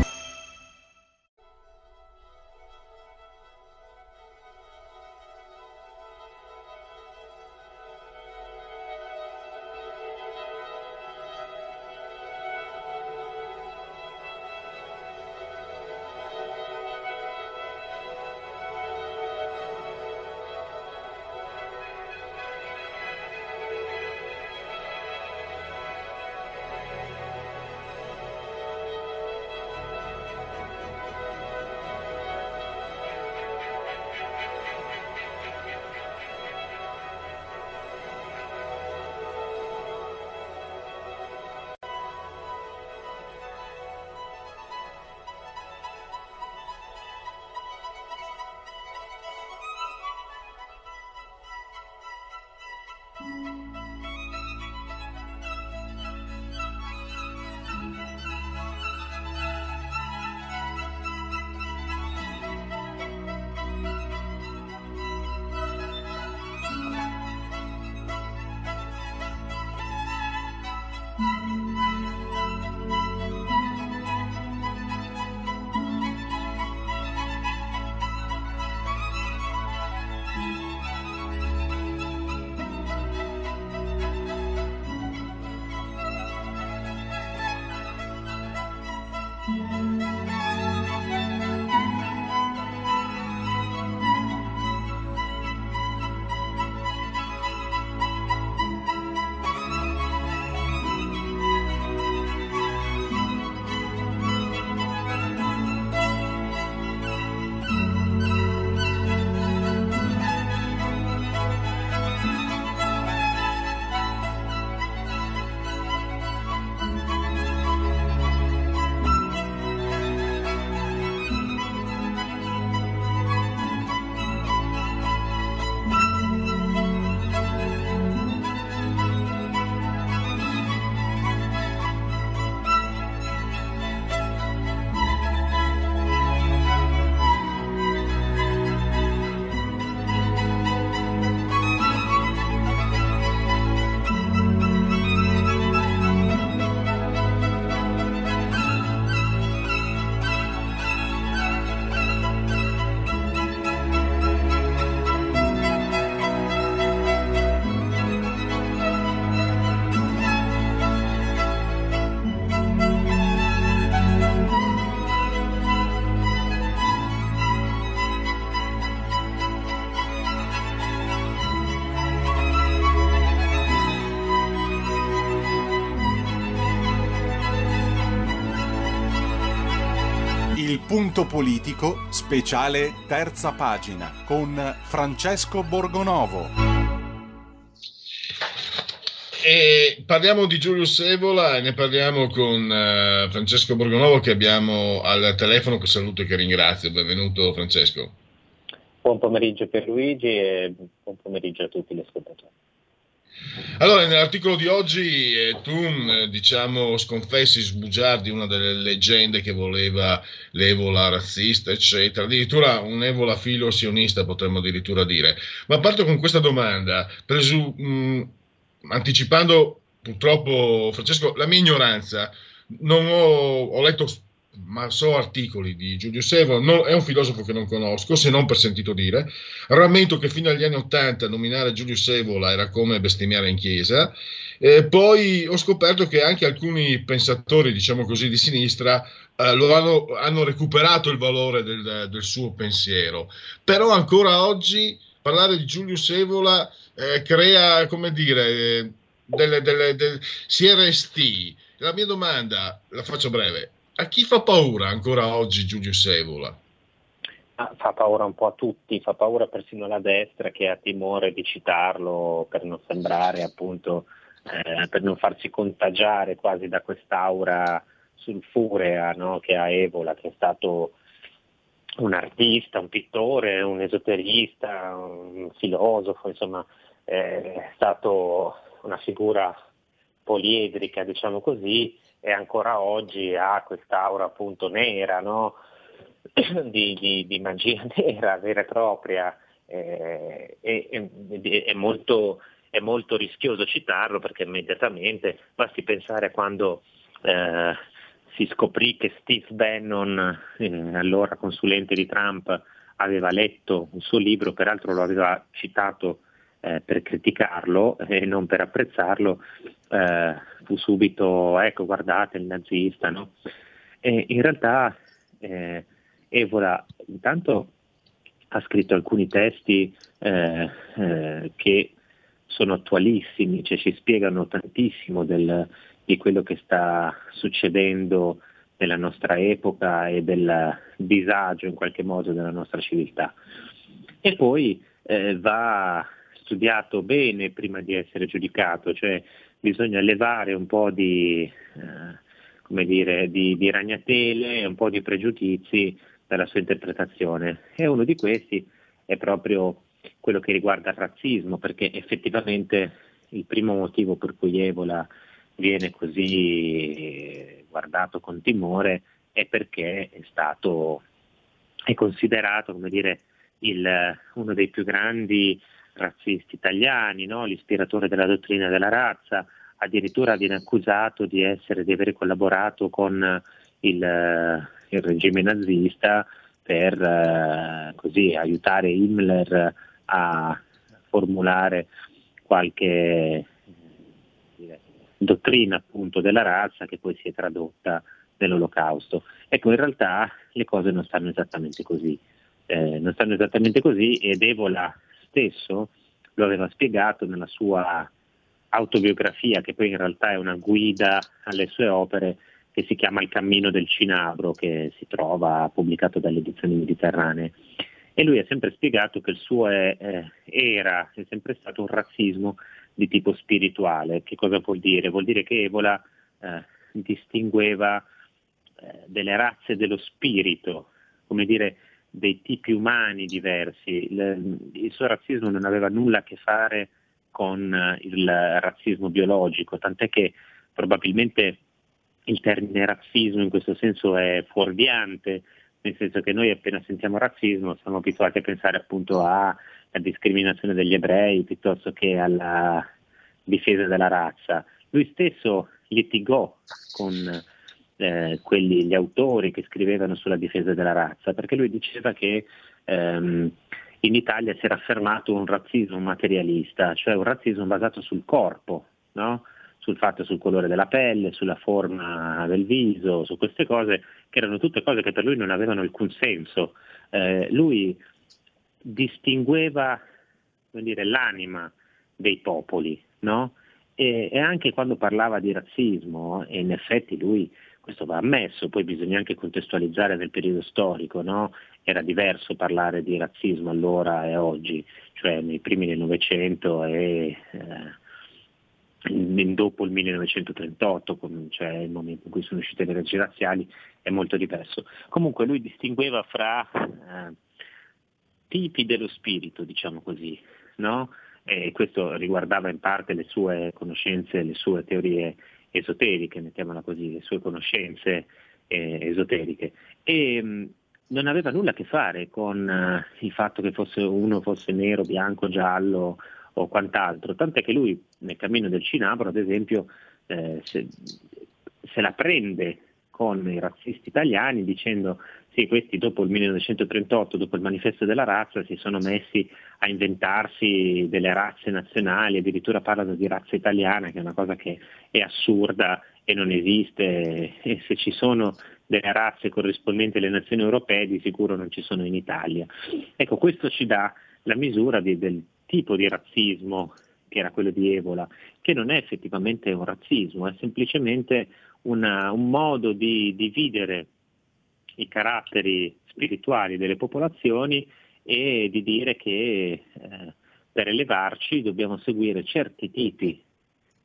Punto politico, speciale terza pagina, con Francesco Borgonovo. E parliamo di Giulio Sevola e ne parliamo con eh, Francesco Borgonovo che abbiamo al telefono, che saluto e che ringrazio. Benvenuto Francesco. Buon pomeriggio per Luigi e buon pomeriggio a tutti gli ascoltatori. Allora, nell'articolo di oggi eh, tu eh, diciamo sconfessi, sbugiardi una delle leggende che voleva l'Evola razzista, eccetera, addirittura un Evola filo sionista potremmo addirittura dire. Ma parto con questa domanda, presu- mh, anticipando purtroppo, Francesco, la mia ignoranza, non ho, ho letto ma so articoli di Giulio Sevo, no, è un filosofo che non conosco, se non per sentito dire. Rammento che fino agli anni Ottanta nominare Giulio Sevola era come bestemmiare in chiesa. Eh, poi ho scoperto che anche alcuni pensatori, diciamo così, di sinistra eh, hanno, hanno, recuperato il valore del, del, suo pensiero. Però ancora oggi parlare di Giulio Sevola eh, crea, come dire, delle, delle, delle, si RST. La mia domanda, la faccio breve, a chi fa paura ancora oggi Giulio Sevola? Ah, fa paura un po' a tutti, fa paura persino alla destra che ha timore di citarlo per non sembrare appunto, eh, per non farsi contagiare quasi da quest'aura sulfurea no? che ha Evola, che è stato un artista, un pittore, un esoterista, un filosofo, insomma è stato una figura poliedrica, diciamo così, e ancora oggi ha quest'aura appunto nera, no? [CLEARS THROAT] di, di, di, magia [LAUGHS] nera, vera e propria. Eh, è, è, è, molto, è, molto, rischioso citarlo perché immediatamente basti pensare a quando eh, si scoprì che Steve Bannon, eh, allora consulente di Trump, aveva letto un suo libro, peraltro lo aveva citato eh, per criticarlo e non per apprezzarlo, eh, fu subito, ecco guardate il nazista. No? E in realtà eh, Evola intanto ha scritto alcuni testi eh, eh, che sono attualissimi, cioè ci spiegano tantissimo del, di quello che sta succedendo nella nostra epoca e del disagio in qualche modo della nostra civiltà. E poi eh, va studiato bene prima di essere giudicato, cioè bisogna levare un po' di, eh, dire, di, di ragnatele, un po' di pregiudizi dalla sua interpretazione. E uno di questi è proprio quello che riguarda il razzismo, perché effettivamente il primo motivo per cui Evola viene così guardato con timore è perché è stato è considerato come dire, il, uno dei più grandi razzisti italiani, no? l'ispiratore della dottrina della razza, addirittura viene accusato di, essere, di aver collaborato con il, il regime nazista per eh, così, aiutare Himmler a formulare qualche dire, dottrina appunto della razza che poi si è tradotta nell'olocausto. Ecco, in realtà le cose non stanno esattamente così. Eh, non stanno esattamente così ed Evola stesso lo aveva spiegato nella sua autobiografia, che poi in realtà è una guida alle sue opere, che si chiama Il cammino del Cinabro, che si trova pubblicato dalle edizioni mediterranee. E lui ha sempre spiegato che il suo è, eh, era, è sempre stato un razzismo di tipo spirituale. Che cosa vuol dire? Vuol dire che Evola eh, distingueva eh, delle razze dello spirito, come dire dei tipi umani diversi. Il, suo razzismo non aveva nulla a che fare con eh, il razzismo biologico, tant'è che probabilmente il termine razzismo in questo senso è fuorviante, nel senso che noi appena sentiamo razzismo siamo abituati a pensare appunto alla discriminazione degli ebrei piuttosto che alla difesa della razza. Lui stesso litigò con eh, quelli, gli autori che scrivevano sulla difesa della razza, perché lui diceva che ehm, in Italia si era affermato un razzismo materialista, cioè un razzismo basato sul corpo, no? sul fatto sul colore della pelle, sulla forma del viso, su queste cose, che erano tutte cose che per lui non avevano alcun senso. Eh, lui distingueva dire, l'anima dei popoli, no? e, e, anche quando parlava di razzismo, e in effetti lui questo va ammesso, poi bisogna anche contestualizzare nel periodo storico, no? era diverso parlare di razzismo allora e oggi, cioè nei primi del Novecento e eh, dopo il 1938, cioè il momento in cui sono uscite le leggi razziali, è molto diverso. Comunque lui distingueva fra eh, tipi dello spirito, diciamo così, no? e questo riguardava in parte le sue conoscenze, le sue teorie esoteriche, mettiamola così, le sue conoscenze eh, esoteriche. E mh, non aveva nulla a che fare con uh, il fatto che fosse, uno fosse nero, bianco, giallo o quant'altro, tant'è che lui nel cammino del Cinabro, ad esempio, eh, se, se la prende con i razzisti italiani dicendo sì, questi dopo il 1938, dopo il manifesto della razza, si sono messi a inventarsi delle razze nazionali, addirittura parlano di razza italiana, che è una cosa che è assurda e non esiste, e se ci sono delle razze corrispondenti alle nazioni europee di sicuro non ci sono in Italia. Ecco, questo ci dà la misura di, del tipo di razzismo che era quello di Evola, che non è effettivamente un razzismo, è semplicemente una, un modo di dividere i caratteri spirituali delle popolazioni e di dire che eh, per elevarci dobbiamo seguire certi tipi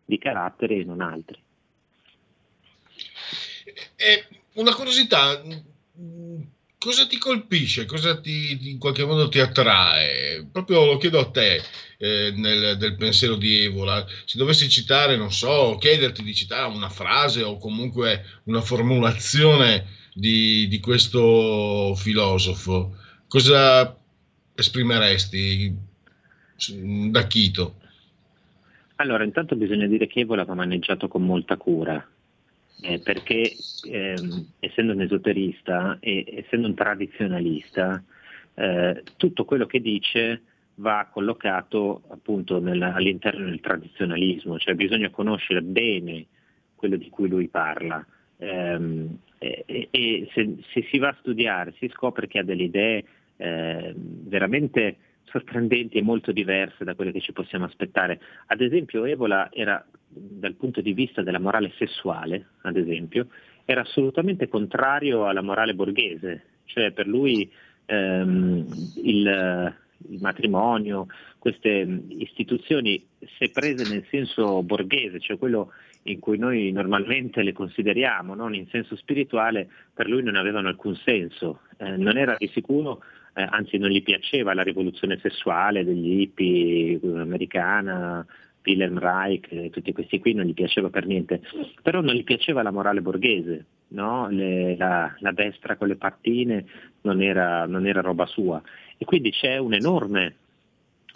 di caratteri e non altri. E una curiosità, cosa ti colpisce, cosa ti, in qualche modo ti attrae? Proprio lo chiedo a te eh, nel, del pensiero di Evola. Se dovessi citare, non so, chiederti di citare una frase o comunque una formulazione di, di questo filosofo, cosa esprimeresti da Chito? Allora, intanto bisogna dire che Evola va maneggiato con molta cura, eh, perché eh, essendo un esoterista e essendo un tradizionalista, eh, tutto quello che dice va collocato appunto nella, all'interno del tradizionalismo, cioè bisogna conoscere bene quello di cui lui parla. Ehm, e, e se, se, si va a studiare si scopre che ha delle idee eh, veramente sorprendenti e molto diverse da quelle che ci possiamo aspettare. Ad esempio Evola era, dal punto di vista della morale sessuale, ad esempio, era assolutamente contrario alla morale borghese, cioè per lui ehm, il, il matrimonio, queste istituzioni, se prese nel senso borghese, cioè quello in cui noi normalmente le consideriamo, non in senso spirituale, per lui non avevano alcun senso. Eh, non era di sicuro eh, anzi non gli piaceva la rivoluzione sessuale degli hippie eh, americana, Wilhelm Reich, eh, tutti questi qui non gli piaceva per niente, però non gli piaceva la morale borghese, no? le, la, la, destra con le pattine non era, non era, roba sua. E quindi c'è un'enorme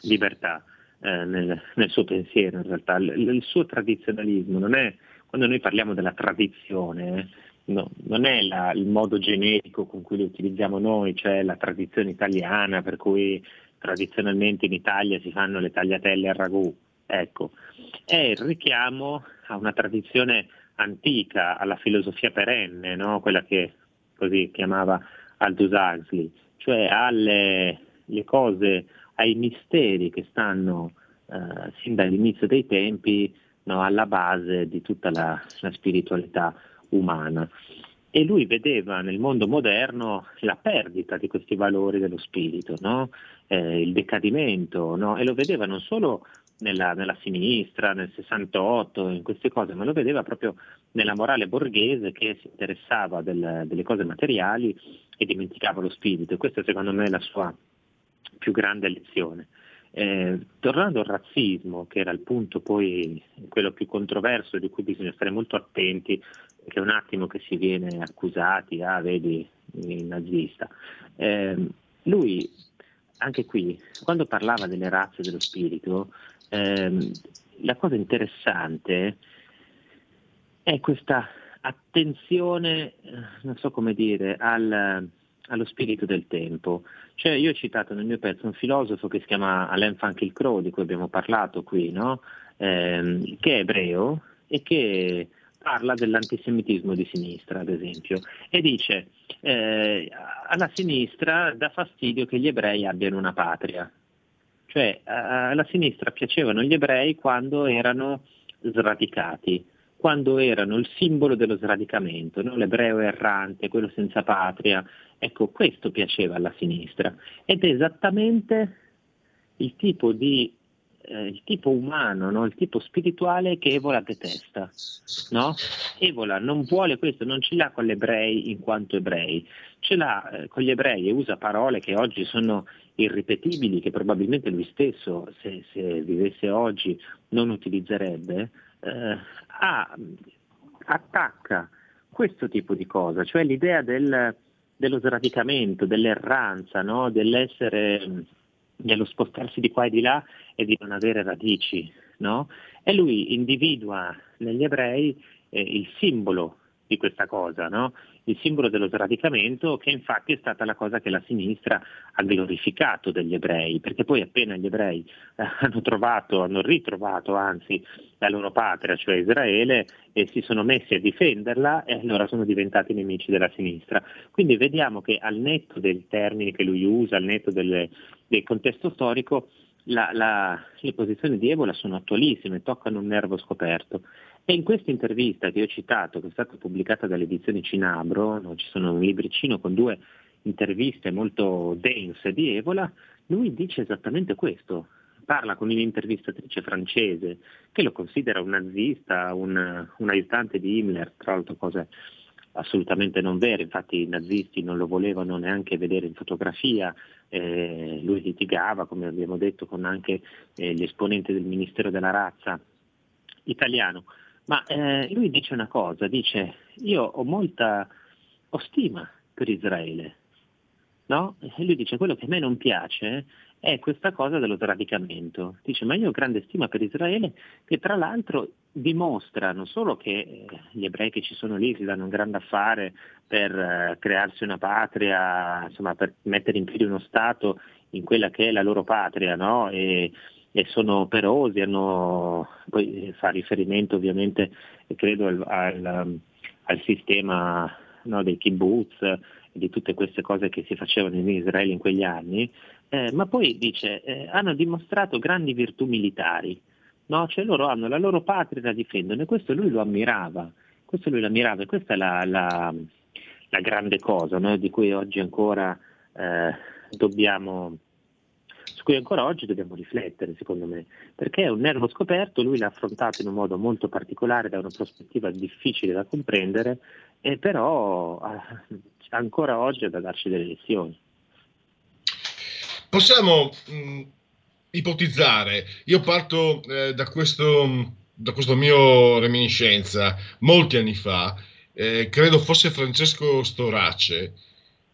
libertà eh, nel, nel, suo pensiero in realtà, il, il, suo tradizionalismo non è, quando noi parliamo della tradizione, no, non è la, il modo generico con cui lo utilizziamo noi, cioè la tradizione italiana per cui tradizionalmente in Italia si fanno le tagliatelle al ragù, ecco, è il richiamo a una tradizione antica, alla filosofia perenne, no? quella che così chiamava Aldous Huxley, cioè alle cose, ai misteri che stanno eh, sin dall'inizio dei tempi no? alla base di tutta la, la spiritualità umana. E lui vedeva nel mondo moderno la perdita di questi valori dello spirito, no? eh, il decadimento, no? e lo vedeva non solo nella, nella, sinistra, nel 68, in queste cose, ma lo vedeva proprio nella morale borghese che si interessava del, delle cose materiali e dimenticava lo spirito. E questa secondo me è la sua più grande lezione. Eh, tornando al razzismo, che era il punto poi quello più controverso di cui bisogna stare molto attenti, che è un attimo che si viene accusati, ah vedi il nazista, eh, lui anche qui, quando parlava delle razze dello spirito, eh, la cosa interessante è questa attenzione, non so come dire, al, allo spirito del tempo. Cioè io ho citato nel mio pezzo un filosofo che si chiama Alain Finkielkraut, di cui abbiamo parlato qui, no? eh, che è ebreo e che parla dell'antisemitismo di sinistra, ad esempio, e dice eh, alla sinistra dà fastidio che gli ebrei abbiano una patria. Cioè alla sinistra piacevano gli ebrei quando erano sradicati, quando erano il simbolo dello sradicamento, no? l'ebreo errante, quello senza patria. Ecco, questo piaceva alla sinistra ed è esattamente il tipo di eh, il tipo umano, no? il tipo spirituale che Evola detesta. No? Evola non vuole questo, non ce l'ha con gli ebrei in quanto ebrei, ce l'ha eh, con gli ebrei e usa parole che oggi sono irripetibili, che probabilmente lui stesso, se, se vivesse oggi, non utilizzerebbe, eh, ha, attacca questo tipo di cosa, cioè l'idea del, dello sradicamento, dell'erranza, no? dell'essere dello spostarsi di qua e di là e di non avere radici, no? E lui individua negli ebrei eh, il simbolo di questa cosa, no? il simbolo dello sradicamento che infatti è stata la cosa che la sinistra ha glorificato degli ebrei, perché poi appena gli ebrei eh, hanno trovato, hanno ritrovato anzi la loro patria, cioè Israele, e si sono messi a difenderla e allora sono diventati nemici della sinistra. Quindi vediamo che al netto dei termini che lui usa, al netto delle, del contesto storico, la, la, le posizioni di Evola sono attualissime, toccano un nervo scoperto. E in questa intervista che ho citato, che è stata pubblicata dalle edizioni Cinabro, no, ci sono un libricino con due interviste molto dense di Evola, lui dice esattamente questo. Parla con un'intervistatrice francese che lo considera un nazista, un, un aiutante di Himmler, tra l'altro cose assolutamente non vere, infatti i nazisti non lo volevano neanche vedere in fotografia, eh, lui litigava, come abbiamo detto, con anche eh, gli esponenti del Ministero della Razza italiano, ma eh, lui dice una cosa, dice io ho molta ho stima per Israele, no? E lui dice quello che a me non piace è questa cosa dello sradicamento. Dice ma io ho grande stima per Israele che tra l'altro dimostra non solo che eh, gli ebrei che ci sono lì si danno un grande affare per uh, crearsi una patria, insomma per mettere in piedi uno Stato in quella che è la loro patria, no? E, e sono operosi, hanno, poi fa riferimento ovviamente credo al, al, al sistema no, dei kibbutz di tutte queste cose che si facevano in Israele in quegli anni, eh, ma poi dice eh, hanno dimostrato grandi virtù militari, no? cioè loro hanno la loro patria da difendere e questo lui lo ammirava, questo lui lo ammirava e questa è la, la, la grande cosa no? di cui oggi ancora eh, dobbiamo su cui ancora oggi dobbiamo riflettere, secondo me, perché è un nervo scoperto, lui l'ha affrontato in un modo molto particolare, da una prospettiva difficile da comprendere, e però ancora oggi è da darci delle lezioni. Possiamo mh, ipotizzare, io parto eh, da, questo, da questo mio reminiscenza, molti anni fa, eh, credo fosse Francesco Storace,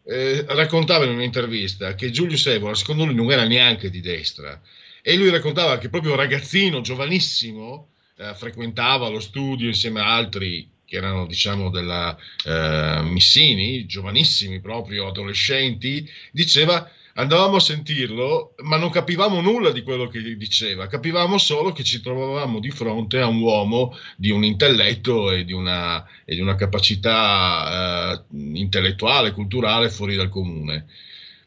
eh, raccontava in un'intervista che Giulio Sevola, secondo lui, non era neanche di destra. E lui raccontava che proprio ragazzino, giovanissimo, eh, frequentava lo studio insieme a altri che erano diciamo della eh, Missini, giovanissimi proprio, adolescenti, diceva andavamo a sentirlo, ma non capivamo nulla di quello che diceva, capivamo solo che ci trovavamo di fronte a un uomo di un intelletto e di una, e di una capacità eh, intellettuale, culturale fuori dal comune.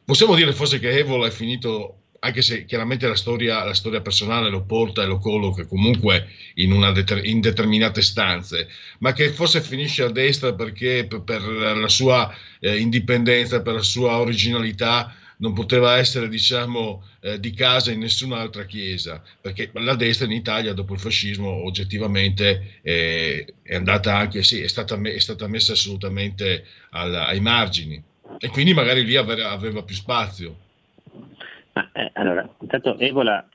Possiamo dire forse che Evola è finito anche se chiaramente la storia, la storia, personale lo porta e lo colloca comunque in, deter- in, determinate stanze, ma che forse finisce a destra perché per, la sua eh, indipendenza, per la sua originalità, non poteva essere diciamo eh, di casa in nessun'altra chiesa, perché la destra in Italia dopo il fascismo oggettivamente eh, è andata anche, sì, è stata, è stata messa assolutamente al- ai margini e quindi magari lì aveva, aveva più spazio. Ma, eh, allora, intanto Evola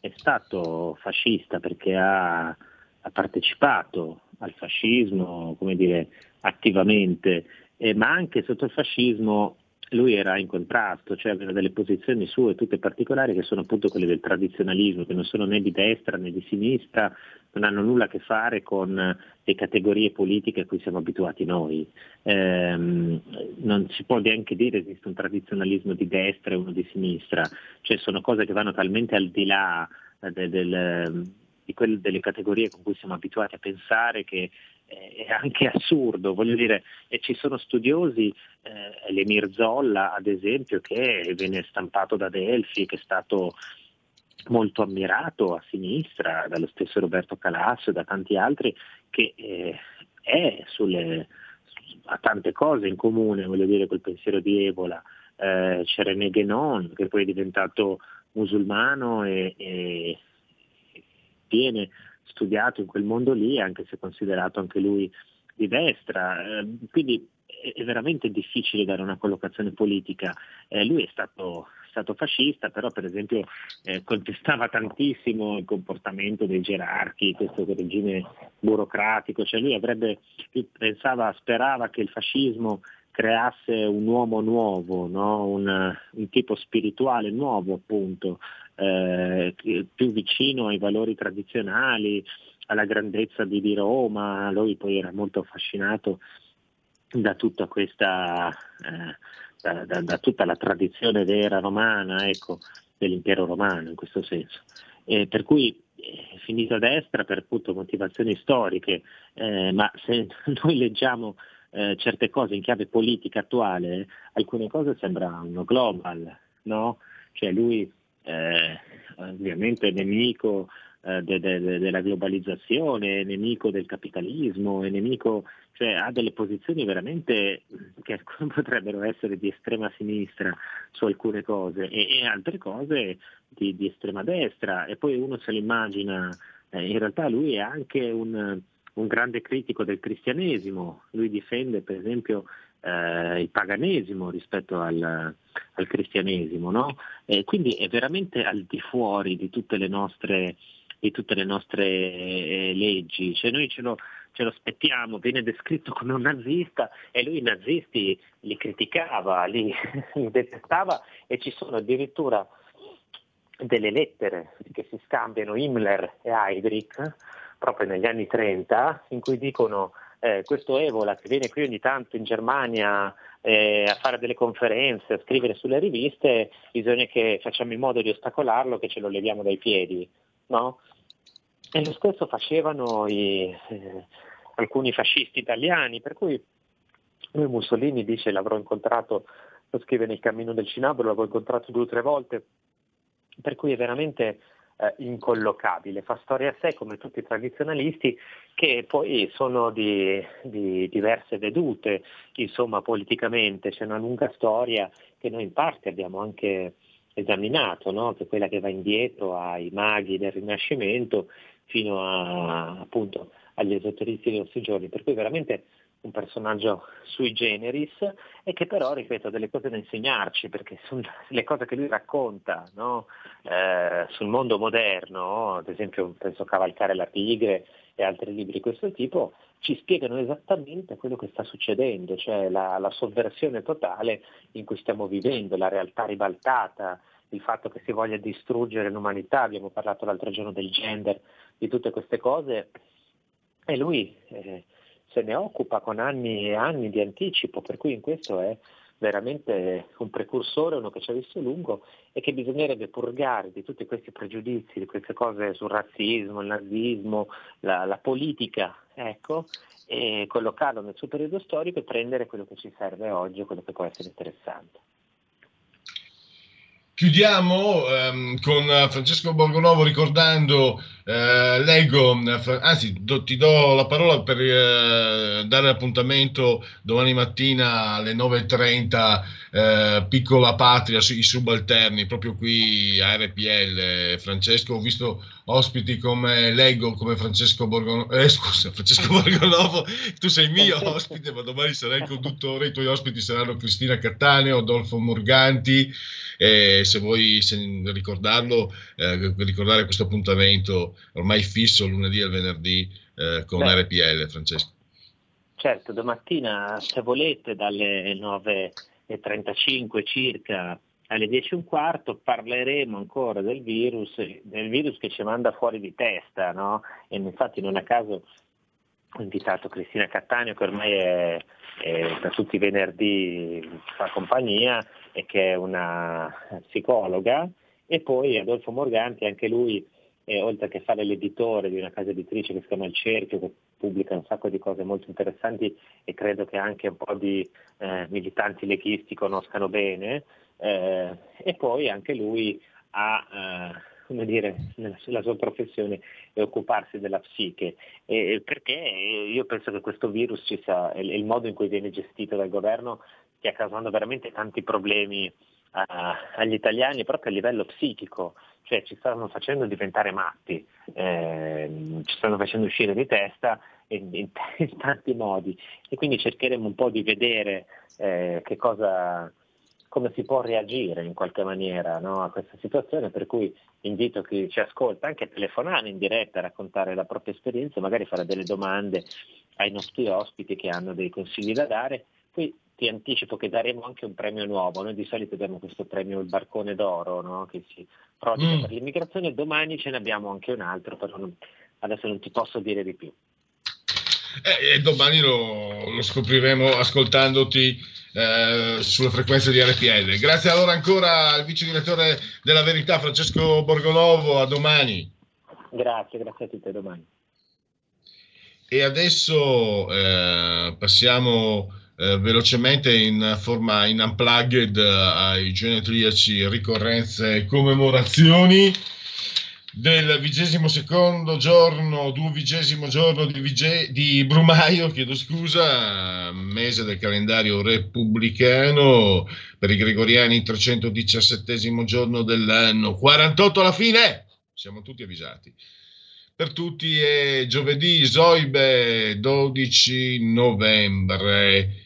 è stato fascista perché ha, ha partecipato al fascismo, come dire, attivamente, eh, ma anche sotto il fascismo lui era in contrasto, cioè aveva delle posizioni sue tutte particolari che sono appunto quelle del tradizionalismo, che non sono né di destra né di sinistra, non hanno nulla a che fare con le categorie politiche a cui siamo abituati noi. Eh, non si può neanche dire che esiste un tradizionalismo di destra e uno di sinistra, cioè sono cose che vanno talmente al di là del, del, di quelle, delle categorie con cui siamo abituati a pensare che è anche assurdo, voglio dire, e ci sono studiosi, eh, l'Emir Zolla ad esempio, che viene stampato da Delphi, che è stato molto ammirato a sinistra dallo stesso Roberto Calasso e da tanti altri, che eh, è sulle, ha tante cose in comune, voglio dire, col pensiero di Ebola. Eh, c'è René Guénon, che poi è diventato musulmano e, e viene studiato in quel mondo lì, anche se considerato anche lui di destra. Eh, quindi è veramente difficile dare una collocazione politica. Eh, lui è stato, stato, fascista, però per esempio eh, contestava tantissimo il comportamento dei gerarchi, questo regime burocratico, cioè lui avrebbe, pensava, sperava che il fascismo creasse un uomo nuovo, no? un, un, tipo spirituale nuovo appunto, eh, più vicino ai valori tradizionali, alla grandezza di, di Roma, lui poi era molto affascinato da tutta questa, eh, da, da, da, tutta la tradizione vera romana, ecco, dell'impero romano in questo senso. Eh, per cui è finito a destra per appunto motivazioni storiche, eh, ma se [LAUGHS] noi leggiamo eh, certe cose in chiave politica attuale, alcune cose sembrano global, no? Cioè lui eh, ovviamente è nemico eh, de, de, de, della globalizzazione, è nemico del capitalismo, è nemico, cioè ha delle posizioni veramente che [LAUGHS] potrebbero essere di estrema sinistra su alcune cose e, e altre cose di, di, estrema destra e poi uno se lo immagina, eh, in realtà lui è anche un, un grande critico del cristianesimo, lui difende per esempio eh, il paganesimo rispetto al, al cristianesimo, no? quindi è veramente al di fuori di tutte le nostre, tutte le nostre eh, leggi, cioè noi ce lo, ce lo aspettiamo, viene descritto come un nazista e lui i nazisti li criticava, li, [LAUGHS] li detestava e ci sono addirittura delle lettere che si scambiano Himmler e Heydrich proprio negli anni 30 in cui dicono eh, questo Evola che viene qui ogni tanto in Germania eh, a fare delle conferenze, a scrivere sulle riviste, bisogna che facciamo in modo di ostacolarlo, che ce lo leviamo dai piedi. No? E lo stesso facevano i, eh, alcuni fascisti italiani, per cui lui Mussolini dice l'avrò incontrato, lo scrive nel cammino del Cinabro, l'avrò incontrato due o tre volte, per cui è veramente eh, incollocabile, fa storia a sé come tutti i tradizionalisti che poi sono di, di diverse vedute, insomma politicamente. C'è una lunga storia che noi in parte abbiamo anche esaminato, no? che è quella che va indietro ai maghi del Rinascimento fino a, appunto, agli esoteristi dei nostri giorni, per cui veramente un personaggio sui generis e che però, ripeto, ha delle cose da insegnarci, perché [LAUGHS] le cose che lui racconta no? eh, sul mondo moderno, ad esempio penso Cavalcare la tigre e altri libri di questo tipo, ci spiegano esattamente quello che sta succedendo, cioè la, la sovversione totale in cui stiamo vivendo, la realtà ribaltata, il fatto che si voglia distruggere l'umanità, abbiamo parlato l'altro giorno del gender, di tutte queste cose, e lui eh, se ne occupa con anni e anni di anticipo, per cui in questo è veramente un precursore, uno che ci ha visto lungo e che bisognerebbe purgare di tutti questi pregiudizi, di queste cose sul razzismo, il nazismo, la, la politica, ecco, e collocarlo nel suo periodo storico e prendere quello che ci serve oggi, quello che può essere interessante. Chiudiamo ehm, con Francesco Borgonovo ricordando, eh, leggo, anzi do, ti do la parola per eh, dare appuntamento domani mattina alle 9.30, eh, Piccola Patria, i subalterni, proprio qui a RPL. Francesco, ho visto ospiti come leggo, come Francesco Borgonovo, eh, scusa, Francesco [LAUGHS] Borgonovo, tu sei mio ospite, ma domani sarai il conduttore, i tuoi ospiti saranno Cristina Cattaneo, Adolfo Morganti e se vuoi se, ricordarlo, eh, ricordare questo appuntamento ormai fisso lunedì e venerdì eh, con Beh, RPL, Francesco. Certo, domattina se volete dalle 9.35 circa alle 10 e un quarto parleremo ancora del virus, del virus che ci manda fuori di testa, no? E infatti non a caso ho invitato Cristina Cattaneo che ormai è, è da tutti i venerdì fa compagnia e che è una psicologa, e poi Adolfo Morganti, anche lui, eh, oltre che fare l'editore di una casa editrice che si chiama Il Cerchio, che pubblica un sacco di cose molto interessanti e credo che anche un po' di eh, militanti leghisti conoscano bene, eh, e poi anche lui ha eh, come dire, la sua professione è occuparsi della psiche, e perché? Io penso che questo virus ci sia, e il modo in cui viene gestito dal governo stia causando veramente tanti problemi uh, agli italiani proprio a livello psichico, cioè ci stanno facendo diventare matti, eh, ci stanno facendo uscire di testa in, in, [LAUGHS] in, tanti modi e quindi cercheremo un po' di vedere eh, che cosa, come si può reagire in qualche maniera no, a questa situazione, per cui invito chi ci ascolta anche a telefonare in diretta, a raccontare la propria esperienza, magari fare delle domande ai nostri ospiti che hanno dei consigli da dare. Poi ti anticipo che daremo anche un premio nuovo. Noi di solito diamo questo premio il barcone d'oro no? che si proietta mm. per l'immigrazione, domani ce ne abbiamo anche un altro, però non, adesso non ti posso dire di più. Eh, e domani lo, lo scopriremo ascoltandoti eh, sulle frequenze di RPL. Grazie allora ancora al vice direttore della Verità Francesco Borgonovo, a domani. Grazie, grazie a tutti, a domani. E adesso eh, passiamo eh, velocemente in forma in unplugged eh, ai genetriaci, ricorrenze e commemorazioni del vigesimo secondo giorno, duovigesimo giorno di, vige, di Brumaio, chiedo scusa, mese del calendario repubblicano, per i gregoriani 317 giorno dell'anno, 48 alla fine, siamo tutti avvisati. per tutti è giovedì, Zoibe, 12 novembre.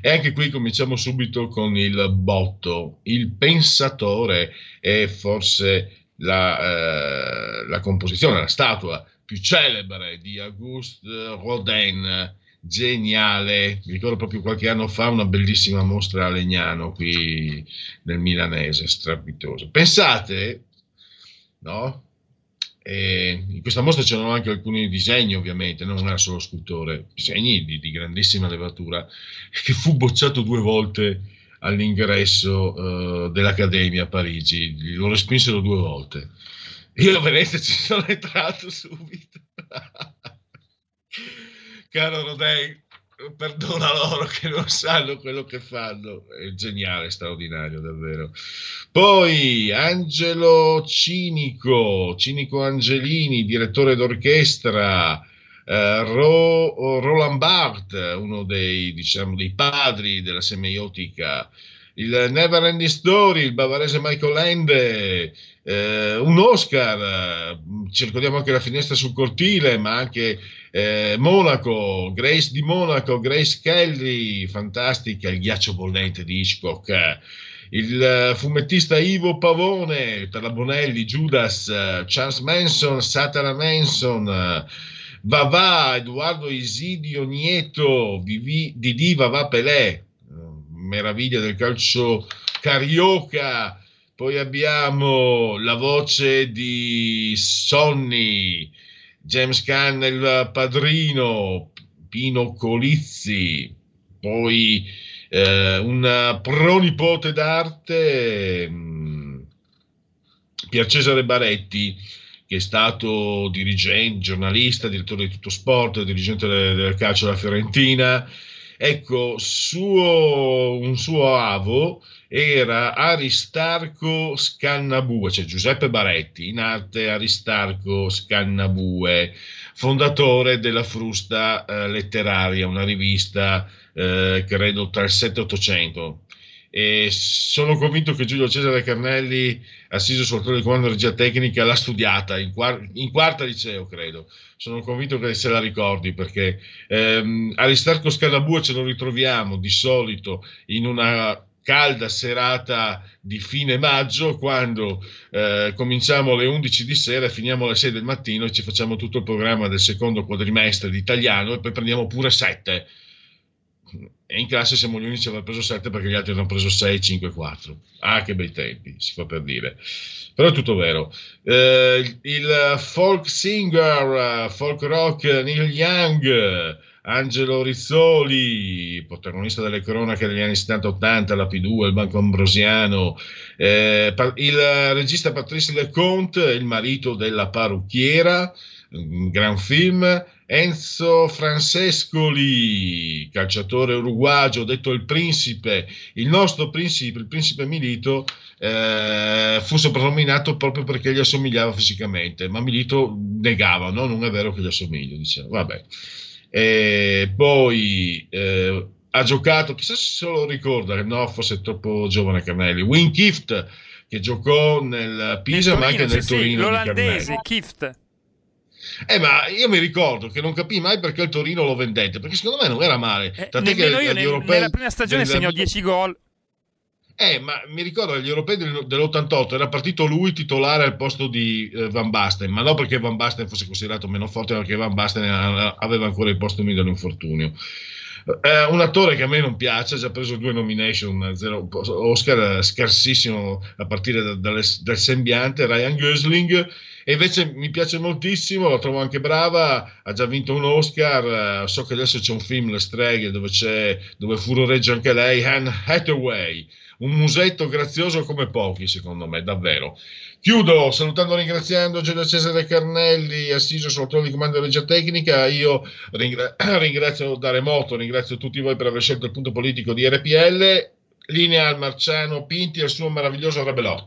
E anche qui cominciamo subito con il botto. Il pensatore è forse la, eh, la composizione, la statua più celebre di Auguste Rodin, geniale. Mi ricordo proprio qualche anno fa una bellissima mostra a Legnano qui nel milanese, strepitoso. Pensate, no? E in questa mostra c'erano anche alcuni disegni, ovviamente, non era solo scultore, disegni di, di grandissima levatura, che fu bocciato due volte all'ingresso uh, dell'Accademia a Parigi, lo respinsero due volte. Io a Venezia ci sono entrato subito. [LAUGHS] Caro Rodei, perdona loro che non sanno quello che fanno. È geniale, straordinario, davvero. Poi Angelo Cinico, Cinico Angelini, direttore d'orchestra. Uh, Ro, Roland Barthes, uno dei, diciamo, dei padri della semiotica, il Never Ending Story, il bavarese Michael Ende, eh, un Oscar, ci ricordiamo anche la finestra sul cortile, ma anche eh, Monaco, Grace di Monaco, Grace Kelly, fantastica, il ghiaccio bollente di Hitchcock, il eh, fumettista Ivo Pavone, per Judas, Charles Manson, Satana Manson, Vavà, Edoardo Isidio Nieto, Didi Vavà Pelé, meraviglia del calcio carioca, poi abbiamo la voce di Sonny, James Caan il padrino, Pino Colizzi, poi eh, un pronipote d'arte, mh, Pier Cesare Baretti, che è stato dirigente, giornalista, direttore di Tutto Sport, dirigente del, del calcio della Fiorentina. Ecco, suo, un suo avo era Aristarco Scannabue, cioè Giuseppe Baretti, in arte Aristarco Scannabue, fondatore della Frusta eh, Letteraria, una rivista eh, credo tra il 7 e 800. E sono convinto che Giulio Cesare Carnelli, assiso sul di comando regia tecnica, l'ha studiata in, quar- in, quarta liceo, credo. Sono convinto che se la ricordi perché ehm, Aristarco Scannabue ce lo ritroviamo di solito in una calda serata di fine maggio quando eh, cominciamo alle 11 di sera finiamo alle 6 del mattino e ci facciamo tutto il programma del secondo quadrimestre di italiano e poi prendiamo pure 7 e in classe siamo gli unici ad aver preso 7 perché gli altri hanno preso 6, 5, 4 ah che bei tempi si fa per dire. Però è tutto vero. Eh, il folk singer folk rock Neil Young Angelo Rizzoli, protagonista delle cronache degli anni 70-80, la P2, il Banco Ambrosiano, eh, il regista Patrice Leconte, il marito della parrucchiera, gran film, Enzo Francescoli, calciatore uruguagio, detto il principe, il nostro principe, il principe Milito, eh, fu soprannominato proprio perché gli assomigliava fisicamente, ma Milito negava, no? non è vero che gli assomiglia, diceva, vabbè. E poi eh, ha giocato, chissà se lo ricorda, no, forse è troppo giovane Carnelli, Win Kift che giocò nel Pisa Torino, ma anche nel sì, Torino. L'olandese, Kift. Eh, ma io mi ricordo che non capii mai perché il Torino lo vendette, perché secondo me non era male. Eh, Tant'è che io nel, europei, nella prima stagione segnò 10 gol. Eh, ma mi ricordo agli europei dell'88 era partito lui titolare al posto di eh, Van Basten, ma non perché Van Basten fosse considerato meno forte, ma perché Van Basten aveva ancora i postumi dell'infortunio. Eh, un attore che a me non piace, ha già preso due nomination, zero, Oscar scarsissimo a partire da, da, dal sembiante, Ryan Gosling, e invece mi piace moltissimo, la trovo anche brava, ha già vinto un Oscar, eh, so che adesso c'è un film, Le streghe, dove, dove furoreggia anche lei, Anne Hathaway un musetto grazioso come pochi, secondo me, davvero. Chiudo salutando e ringraziando Giulio Cesare Carnelli, assiso sul trono di comando di regia tecnica. Io ringra- [CLEARS THROAT] ringrazio da remoto, ringrazio tutti voi per aver scelto il punto politico di RPL. Linea al Marciano Pinti e al suo meraviglioso Rebelò.